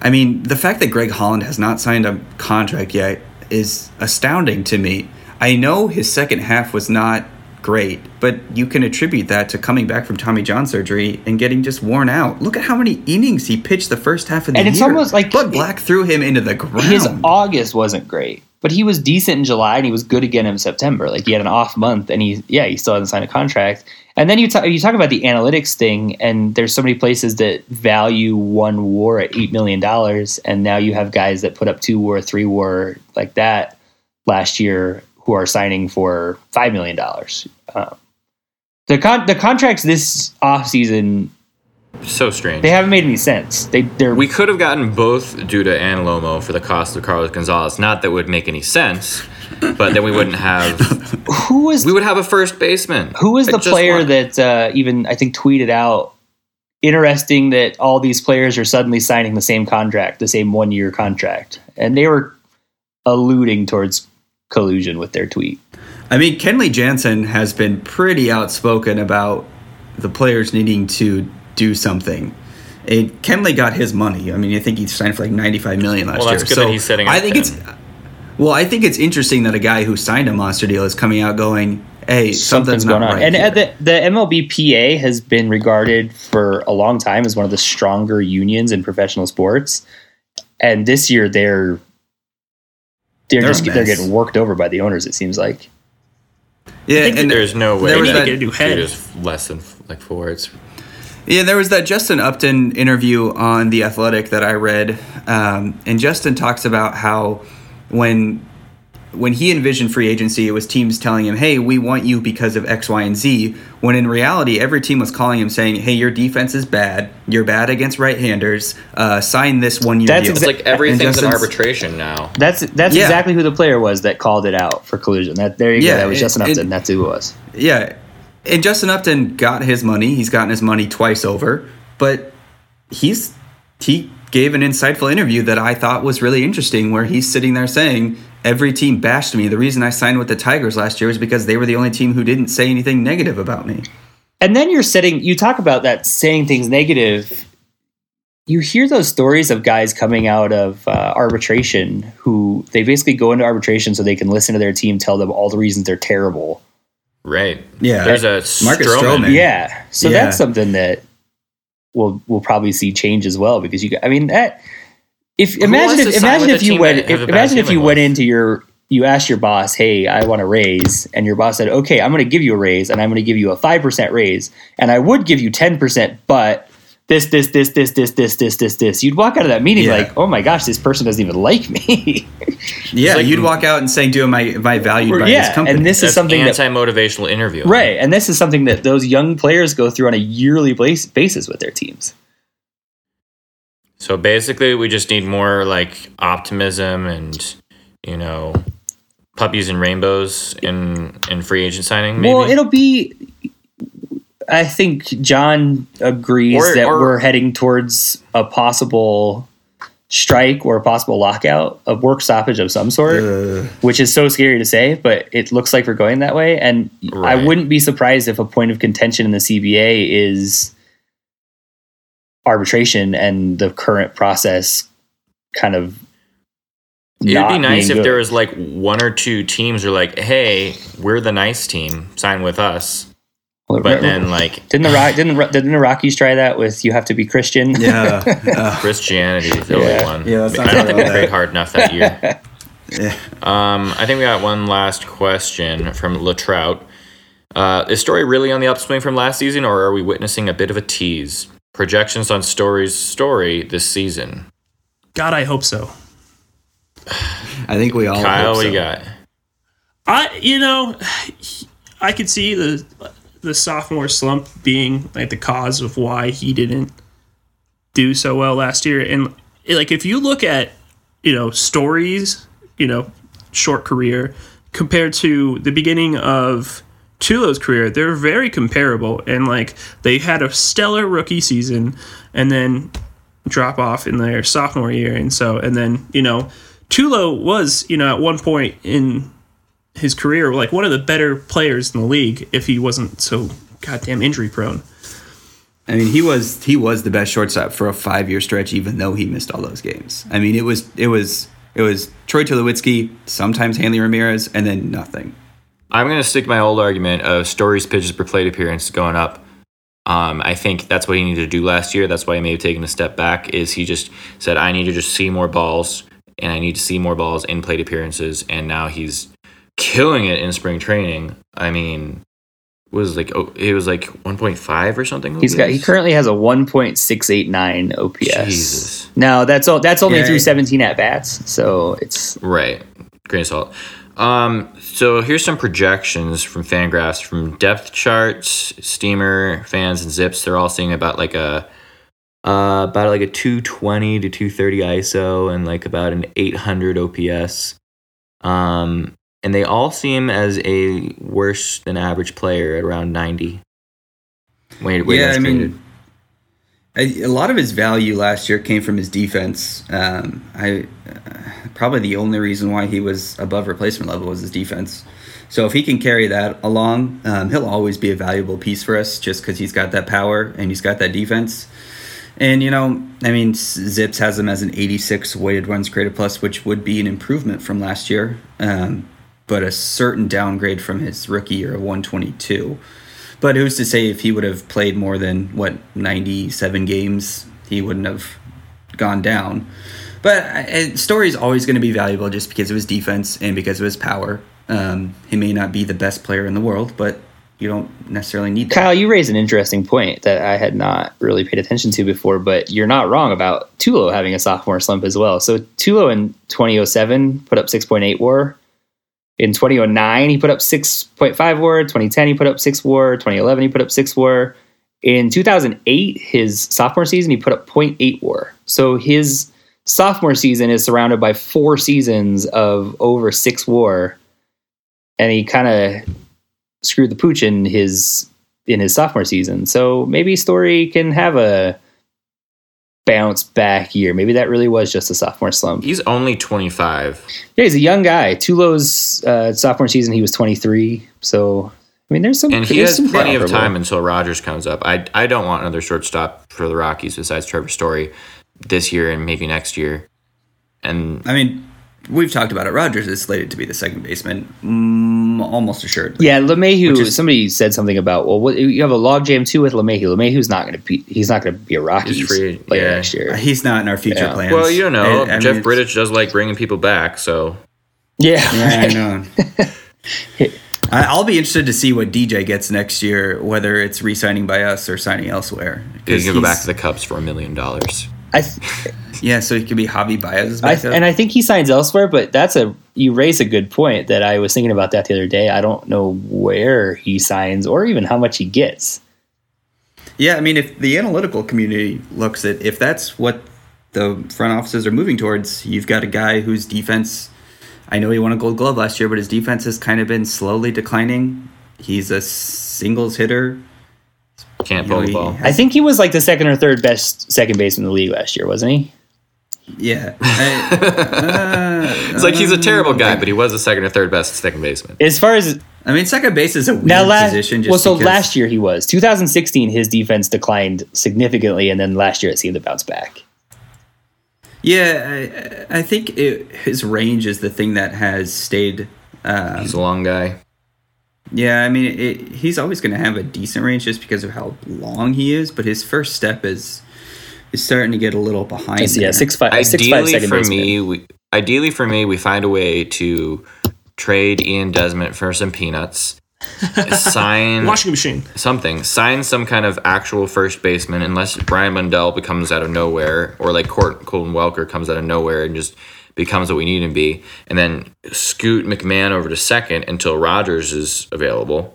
I mean, the fact that Greg Holland has not signed a contract yet is astounding to me. I know his second half was not great, but you can attribute that to coming back from Tommy John surgery and getting just worn out. Look at how many innings he pitched the first half of the And year. And it's almost like- Bud Black threw him into the ground. his August wasn't great, but he was decent in July and he was good again in September. Like he had an off month, and he yeah he still hasn't signed a contract. And then you talk you talk about the analytics thing, and there's so many places that value one WAR at eight million dollars, and now you have guys that put up two WAR, three WAR like that last year who are signing for five million dollars. Um, the con- the contracts this off season So strange. they haven't made any sense. They they're we could have gotten both Duda and Lomo for the cost of Carlos Gonzalez. Not that would make any sense, but then we wouldn't have. who was We would have a first baseman. Who was the player want- that uh, even I think tweeted out? Interesting that all these players are suddenly signing the same contract, the same one year contract, and they were alluding towards collusion with their tweet. I mean, Kenley Jansen has been pretty outspoken about the players needing to do something. And Kenley got his money. I mean, I think he signed for like ninety-five million last Well, that's year. good so that he's setting I think then. it's well. I think it's interesting that a guy who signed a monster deal is coming out going, "Hey, something's, Something's going on, right." and here." uh, the the MLBPA has been regarded for a long time as one of the stronger unions in professional sports, and this year they're they're, They're just they're getting worked over by the owners. It seems like. yeah, think and There's no way There was that that- Get a new head. dude less than like four. It's Yeah, there was that Justin Upton interview on The Athletic that I read, um, and Justin talks about how when when he envisioned free agency, it was teams telling him, "Hey, we want you because of X, Y, and Z." When in reality, every team was calling him saying, "Hey, your defense is bad. You're bad against right-handers. Uh, sign this one-year That's deal." it's exa- like everything's And an arbitration now. That's that's Yeah. exactly who the player was that called it out for collusion. That there you Yeah, go. That was it- Justin it- Upton. That's who it was. Yeah. And Justin Upton got his money. He's gotten his money twice over, but he's he gave an insightful interview that I thought was really interesting where he's sitting there saying, "Every team bashed me. The reason I signed with the Tigers last year is because they were the only team who didn't say anything negative about me." And then you're setting. You talk about that saying things negative. You hear those stories of guys coming out of uh, arbitration who they basically go into arbitration so they can listen to their team tell them all the reasons they're terrible. Right. Yeah. There's a Marcus Stroman. Stroman. Yeah, so Yeah. that's something that we'll we'll probably see change as well because you. I mean that if imagine if imagine if you went if, imagine if you ceiling went with? into your you asked your boss, "Hey, I want a raise," and your boss said, "Okay, I'm going to give you a raise, and I'm going to give you a five percent raise, and I would give you ten percent, but." This, this, this, this, this, this, this, this, this. You'd walk out of that meeting Yeah. like, oh my gosh, this person doesn't even like me. Yeah, like- you'd walk out and saying, "Do am I am I valued by this yeah, company?" and this is something anti-motivational interview. Right, and this is something that those young players go through on a yearly bas- basis with their teams. So basically, we just need more like optimism and you know puppies and rainbows in in free agent signing. Maybe. Well, it'll be. I think John agrees Or- that or- we're heading towards a possible strike or a possible lockout, a work stoppage of some sort, Uh, which is so scary to say, but it looks like we're going that way. And I wouldn't be surprised if a point of contention in the CBA is arbitration and the current process kind of It'd not be nice being if there was like one or two teams who are like, "Hey, we're the nice team. Sign with us." Well, But re- then like didn't the Rock didn't didn't the Rockies try that with you have to be Christian? Yeah. Uh, Christianity is the only one. Yeah, let's I don't think we about prayed hard enough that year. yeah. Um, I think we got one last question from Latrout. Uh, is Story really on the upswing from last season, or are we witnessing a bit of a tease? Projections on Story's story this season. God, I hope so. I think we all. Kyle, hope what so. you got? I you know I could see the the sophomore slump being like the cause of why he didn't do so well last year and like if you look at you know stories you know short career compared to the beginning of Tulo's career they're very comparable and like they had a stellar rookie season and then drop off in their sophomore year and so and then you know Tulo was you know at one point in his career like one of the better players in the league if he wasn't so goddamn injury prone. I mean, he was he was the best shortstop for a five year stretch, even though he missed all those games. I mean, it was it was it was Troy Tulowitzki, sometimes Hanley Ramirez, and then nothing. I'm going to stick my old argument of Story's pitches per plate appearance going up. Um, I think that's what he needed to do last year. That's why he may have taken a step back. Is he just said, "I need to just see more balls, and I need to see more balls in plate appearances." And now he's killing it in spring training. I mean, was like oh, it was like 1.5 or something. He's got he currently has a 1.689 OPS. Jesus. Now that's all that's only Yeah. through 17 at bats, so it's Right. Grain of salt. Um, so here's some projections from Fangraphs from depth charts, Steamer fans, and Zips. They're all seeing about like a uh, about like a 220 to 230 ISO and like about an 800 OPS. Um, and they all seem as a worse than average player at around 90. Wait, wait, yeah, I mean, a, lot of his value last year came from his defense. Um, I uh, probably the only reason why he was above replacement level was his defense. So if he can carry that along, um, he'll always be a valuable piece for us, just because he's got that power and he's got that defense. And you know, I mean, Zips has him as an 86 weighted runs created plus, which would be an improvement from last year, um, but a certain downgrade from his rookie year of 122. But who's to say if he would have played more than what 97 games, he wouldn't have gone down. But uh, Story's always going to be valuable just because of his defense and because of his power. Um, he may not be the best player in the world, but you don't necessarily need that. Kyle, you raise an interesting point that I had not really paid attention to before, but you're not wrong about Tulo having a sophomore slump as well. So Tulo in 2007 put up 6.8 WAR. In 2009, he put up 6.5 WAR. 2010, he put up 6 WAR. 2011, he put up 6 WAR. In 2008, his sophomore season, he put up 0.8 WAR. So his sophomore season is surrounded by four seasons of over 6 WAR. And he kind of screwed the pooch in his in his sophomore season. So maybe Story can have a bounce back year. Maybe that really was just a sophomore slump. he's only 25. Yeah, he's a young guy. Tulo's uh, sophomore season, he was 23. So I mean, there's some And he has some plenty of time until Rogers comes up. I I don't want another shortstop for the Rockies besides Trevor Story this year and maybe next year. And I mean, we've talked about it. Rogers is slated to be the second baseman, mm, almost assured. Yeah, LeMahieu. Which is- somebody said something about well, what, you have a logjam too with LeMahieu. LeMahieu's not going to be. He's not going to be a Rockies He's free, player yeah. next year. He's not in our future Yeah. plans. well, you don't know. I- I Jeff mean, Bridich does like bringing people back, so Yeah, Yeah, I know. I- I'll be interested to see what DJ gets next year, whether it's re-signing by us or signing elsewhere. he's gonna go back to the Cubs for a million dollars. I th- yeah, so he could be Javi Baez's I, and I think he signs elsewhere, but that's a you raise a good point that I was thinking about that the other day. I don't know where he signs or even how much he gets. yeah, I mean, if the analytical community looks at if that's what the front offices are moving towards, you've got a guy whose defense. I know he won a Gold Glove last year, but his defense has kind of been slowly declining. He's a singles hitter. Can't You know, pull the ball. has- I think he was like the second or third best second baseman in the league last year, wasn't he? Yeah. I- uh, It's like he's a terrible guy, but he was the second or third best second baseman. As far as I mean, second base is a weird now, last position. Just well, so because- last year he was 2016. His defense declined significantly, and then last year it seemed to bounce back. Yeah, I, I think it, his range is the thing that has stayed. Um, He's a long guy. yeah, I mean, it, he's always going to have a decent range just because of how long he is. But his first step is is starting to get a little behind. It's- yeah, there. six five, six five Ideally second for baseman. me, we, ideally for me, we find a way to trade Ian Desmond for some peanuts, sign Washing machine. something, sign some kind of actual first baseman, unless Brian Mundell becomes out of nowhere, or like Court, Colton Welker comes out of nowhere and just becomes what we need him to be, and then scoot McMahon over to second until Rogers is available,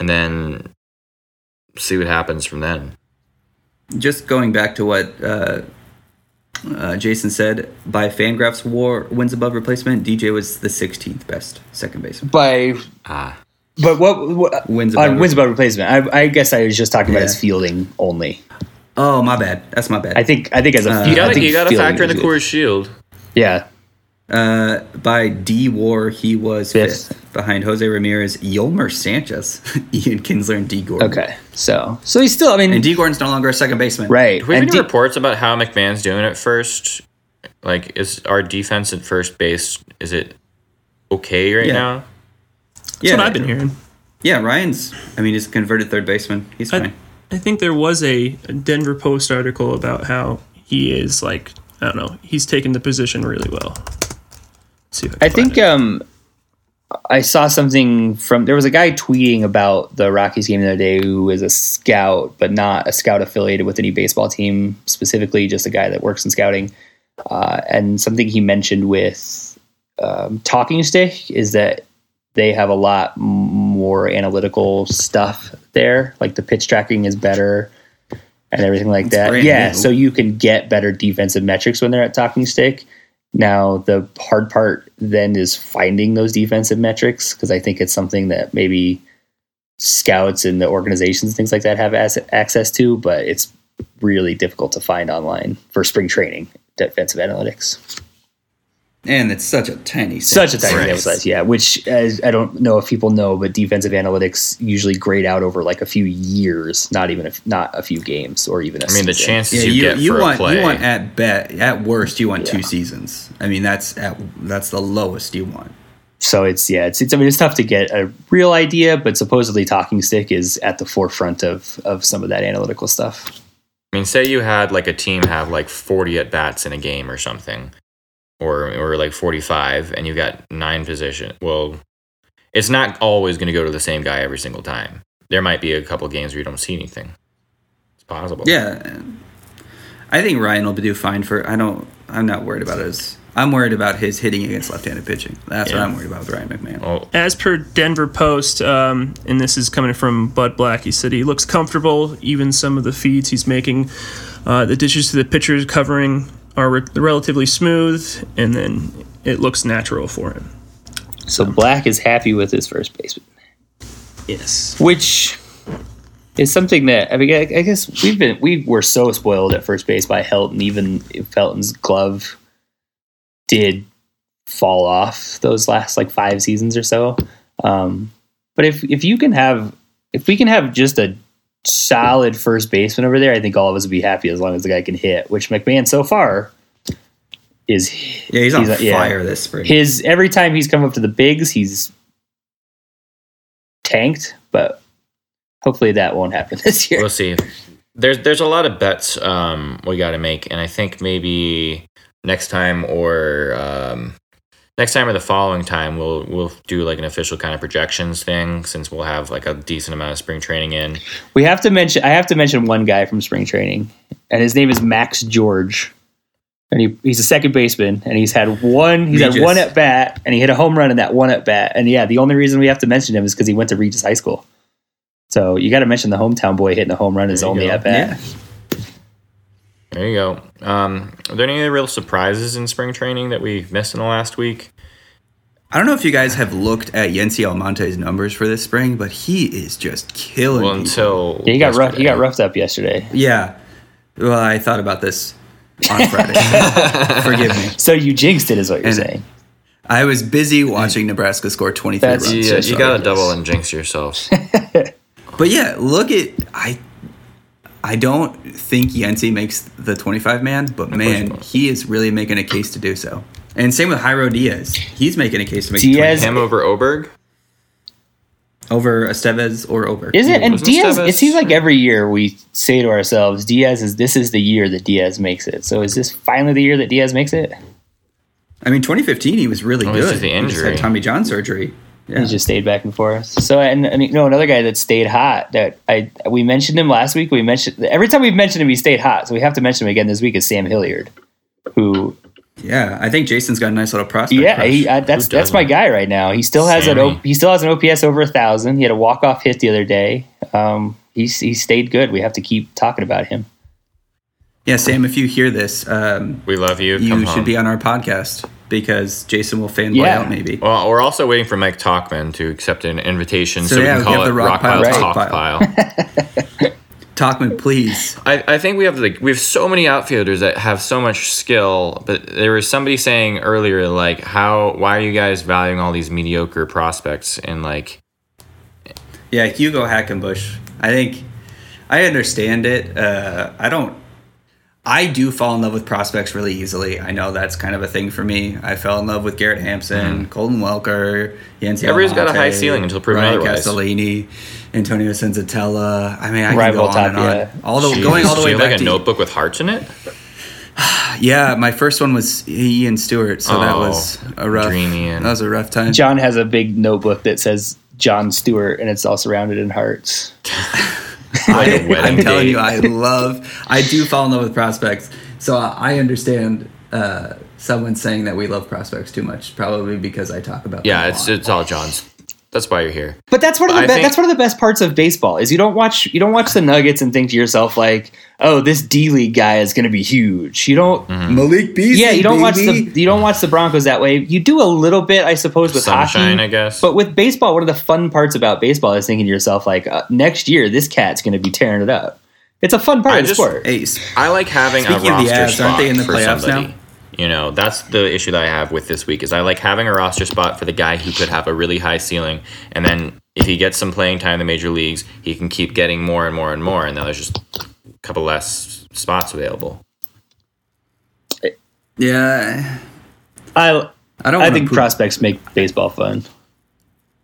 and then see what happens from then. Just going back to what uh, uh, Jason said, by Fangraphs WAR wins above replacement, DJ was the 16th best second baseman. by Ah, but what, what Wins on above- wins above replacement? I, I guess I was just talking about his fielding only. Oh, my bad. That's my bad. I think I think as a Uh, you I gotta, you gotta factor in the is. Coors Field. Yeah, Uh, by D War, he was Fifth. fifth. Behind Jose Ramirez, Yolmer Sanchez, Ian Kinsler, and Dee Gordon. okay. So so he's still. I mean, And Dee Gordon's no longer a second baseman. right. Do we have and any D- reports about how McMahon's doing at first? Like, is our defense at first base is it okay right Yeah. now? That's Yeah, what I've been hearing. Yeah, Ryan's. I mean, he's a converted third baseman. He's I, fine. I think there was a Denver Post article about how he is like I don't know. He's taken the position really well. See I, I think um, I saw something from there was a guy tweeting about the Rockies game the other day who was a scout, but not a scout affiliated with any baseball team specifically, just a guy that works in scouting. Uh, and something he mentioned with um, Talking Stick is that they have a lot more analytical stuff there. Like the pitch tracking is better and everything like that. Yeah, new. so you can get better defensive metrics when they're at Talking Stick. Now, the hard part then is finding those defensive metrics because I think it's something that maybe scouts and the organizations, and things like that, have as- access to, but it's really difficult to find online for spring training defensive analytics. And it's such a tiny Such a tiny Right. sample size, yeah. Which as, I don't know if people know, but defensive analytics usually grade out over like a few years, not even a, not a few games or even. I I mean, the chances Yeah, you, you, get you for want a play. you want at bet at worst you want Yeah. two seasons. I mean that's at that's the lowest you want. So it's yeah, it's, it's I mean it's tough to get a real idea, but supposedly Talking Stick is at the forefront of of some of that analytical stuff. I mean, say you had like a team have like 40 at bats in a game or something, or or like 45, and you've got nine position. Well, it's not always going to go to the same guy every single time. There might be a couple games where you don't see anything. It's possible. Yeah, I think Ryan will do fine for. I don't. I'm not worried about his. I'm worried about his hitting against left-handed pitching. That's what I'm worried about with Ryan McMahon. Well, As per Denver Post, um, and this is coming from Bud Black, he said he looks comfortable. Even some of the feeds he's making, uh, the dishes to the pitchers covering are re- relatively smooth, and then it looks natural for him. So Black is happy with his first baseman, Yes. which is something that I mean I I guess we've been we were so spoiled at first base by Helton. Even if Helton's glove did fall off those last like five seasons or so. Um, but if if you can have if we can have just a solid first baseman over there, I think all of us would be happy as long as the guy can hit. Which McMahon so far is Yeah, he's on He's a- yeah. fire this spring. his every time he's come up to the bigs, he's tanked. But hopefully that won't happen this year. we'll see. There's there's a lot of bets um, we got to make, and I think maybe next time or um, next time or the following time we'll we'll do like an official kind of projections thing since we'll have like a decent amount of spring training in. We have to mention. I have to mention one guy from spring training, and his name is Max George. And he, he's a second baseman, and he's had one. He's Regis. had one at bat, and he hit a home run in that one at bat. And yeah, the only reason we have to mention him is because he went to Regis High School. So you got to mention the hometown boy hitting a home run is only go. at bat. yeah. There you go. Um, are there any real surprises in spring training that we missed in the last week? I don't know if you guys have looked at Yency Almonte's numbers for this spring, but he is just killing. Well, until Yeah, he got rough. He got roughed up yesterday. yeah. Well, I thought about this on Friday. Forgive me. So you jinxed it, is what you're And- saying. I was busy watching Nebraska score 23 That's- runs. Yeah, So you got to double and jinx yourself. But yeah, look at I I don't think Yency makes the 25 man, but man, he is really making a case to do so. And same with Jairo Diaz. He's making a case to make Diaz- the Him over Oberg. 20 over Estevez or over. Is it? And Wasn't Diaz. Estevez- It seems like every year we say to ourselves, "Diaz is this is the year that Diaz makes it." So is this finally the year that Diaz makes it? I mean, 2015 he was really Oh, good. it's just the He just injury. had Tommy John surgery. Yeah. He just stayed back and forth. So and, and you know another guy that stayed hot that I we mentioned him last week. We mentioned every time we've mentioned him, he stayed hot. So we have to mention him again this week. Is Sam Hilliard, who yeah, I think Jason's got a nice little prospect. yeah, he, I, that's that's my guy right now. He still has an Sammy. o, he still has an OPS over a thousand. He had a walk off hit the other day. Um, he's he stayed good. We have to keep talking about him. yeah, Sam. If you hear this, um, We love you. you Come should home. be on our podcast because Jason will fanboy Yeah. out maybe. Well, we're also waiting for Mike Tauchman to accept an invitation, so, So, we can we call have it the Rock Rock Pile Pile Talk Talk Pile. Pile. Talkman, please. I, I think we have like we have so many outfielders that have so much skill, but there was somebody saying earlier like how why are you guys valuing all these mediocre prospects and like Yeah, Hugo Hackenbush. I think I understand it. Uh, I don't. I do fall in love with prospects really easily. I know that's kind of a thing for me. I fell in love with Garrett Hampson, Colton Welker, Yency. Mm-hmm. Everybody's got a high Almonte, ceiling until proven Ryan otherwise. Castellani, Antonio Senzatela. I mean, I can Rival go on and on. All the going all the way you back like a to notebook with hearts in it? yeah. My first one was Ian Stewart, so that Oh, was a rough. dream Ian. That was a rough time. John has a big notebook that says John Stewart, and it's all surrounded in hearts. Like a wedding I'm telling you, I love. I do fall in love with prospects, so I understand uh, someone saying that we love prospects too much, probably because I talk about. Yeah, them it's it's all John's. That's why you're here. But that's one of the I be- think- that's one of the best parts of baseball is you don't watch you don't watch the Nuggets and think to yourself like, oh, this D League guy is going to be huge. You don't. Mm-hmm. Malik Beasley. Yeah, you don't watch the you don't watch the Broncos that way. You do a little bit, I suppose, with Sunshine, hockey. I guess. But with baseball, one of the fun parts about baseball is thinking to yourself like, uh, next year this cat's going to be tearing it up. It's a fun part I of the just- sport. Ace. I like having Speaking a of the roster Avs, spot aren't they in the for playoffs somebody. now? You know, that's the issue that I have with this week is I like having a roster spot for the guy who could have a really high ceiling, and then if he gets some playing time in the major leagues, he can keep getting more and more and more, and now there's just a couple less spots available. Yeah, I I don't. I think poop- prospects make baseball fun.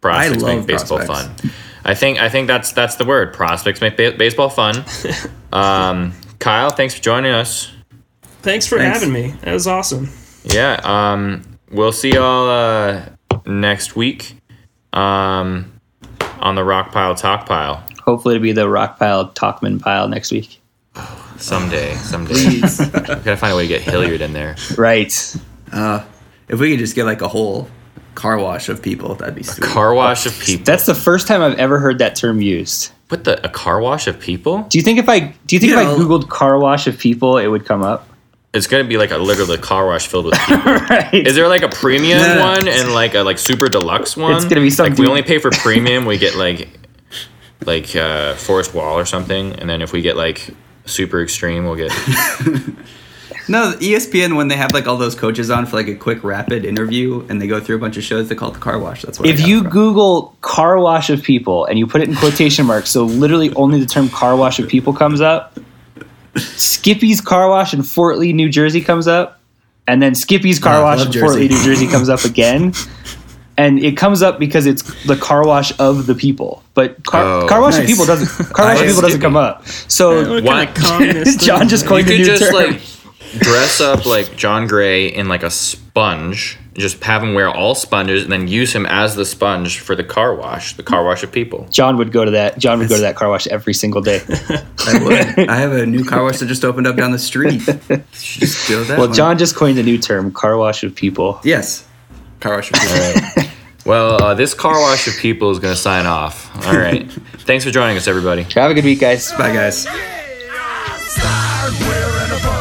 Prospects I love make baseball prospects. fun. I think I think that's that's the word. Prospects make ba- baseball fun. um, Kyle, thanks for joining us. Thanks for Thanks. having me. That was awesome. Yeah, um, we'll see y'all uh, next week um, on the Rock Pile Talk Pile. Hopefully, to be the rock pile Talkman pile next week. Someday, someday. Please. we gotta find a way to get Hilliard in there. Right. uh, if we could just get like a whole car wash of people, that'd be sweet. Car wash of people. That's the first time I've ever heard that term used. What the? A car wash of people? Do you think if I do you think You if I googled car wash of people, it would come up? It's gonna be like a literally car wash filled with people. right. Is there like a premium Yeah. one and like a like super deluxe one? It's gonna be something. Like we only pay for premium, we get like like uh, Forrest Wall or something, and then if we get like super extreme, we'll get No, ESPN when they have like all those coaches on for like a quick rapid interview and they go through a bunch of shows, they call it the car wash. That's what. If got you from. Google car wash of people and you put it in quotation marks, so literally only the term car wash of people comes up, Skippy's car wash in Fort Lee, New Jersey comes up, and then Skippy's car Oh, wash in Fort Lee, New Jersey comes up again. And it comes up because it's the car wash of the people, but car, Oh. car wash of people doesn't. Car wash of people doesn't come up. So What Why- kind of communist John just coined you a could new just term. like dress up like Jon Gray in like a sponge, just have him wear all sponges, and then use him as the sponge for the car wash, the car wash of people. John would go to that. John would go to that car wash every single day. I would. I have a new car wash that just opened up down the street. Just go that Well, one. John just coined a new term: car wash of people. Yes, car wash. of people. Well, uh, this car wash of people is going to sign off. All right. Thanks for joining us, everybody. Have a good week, guys. Bye, guys. Stop.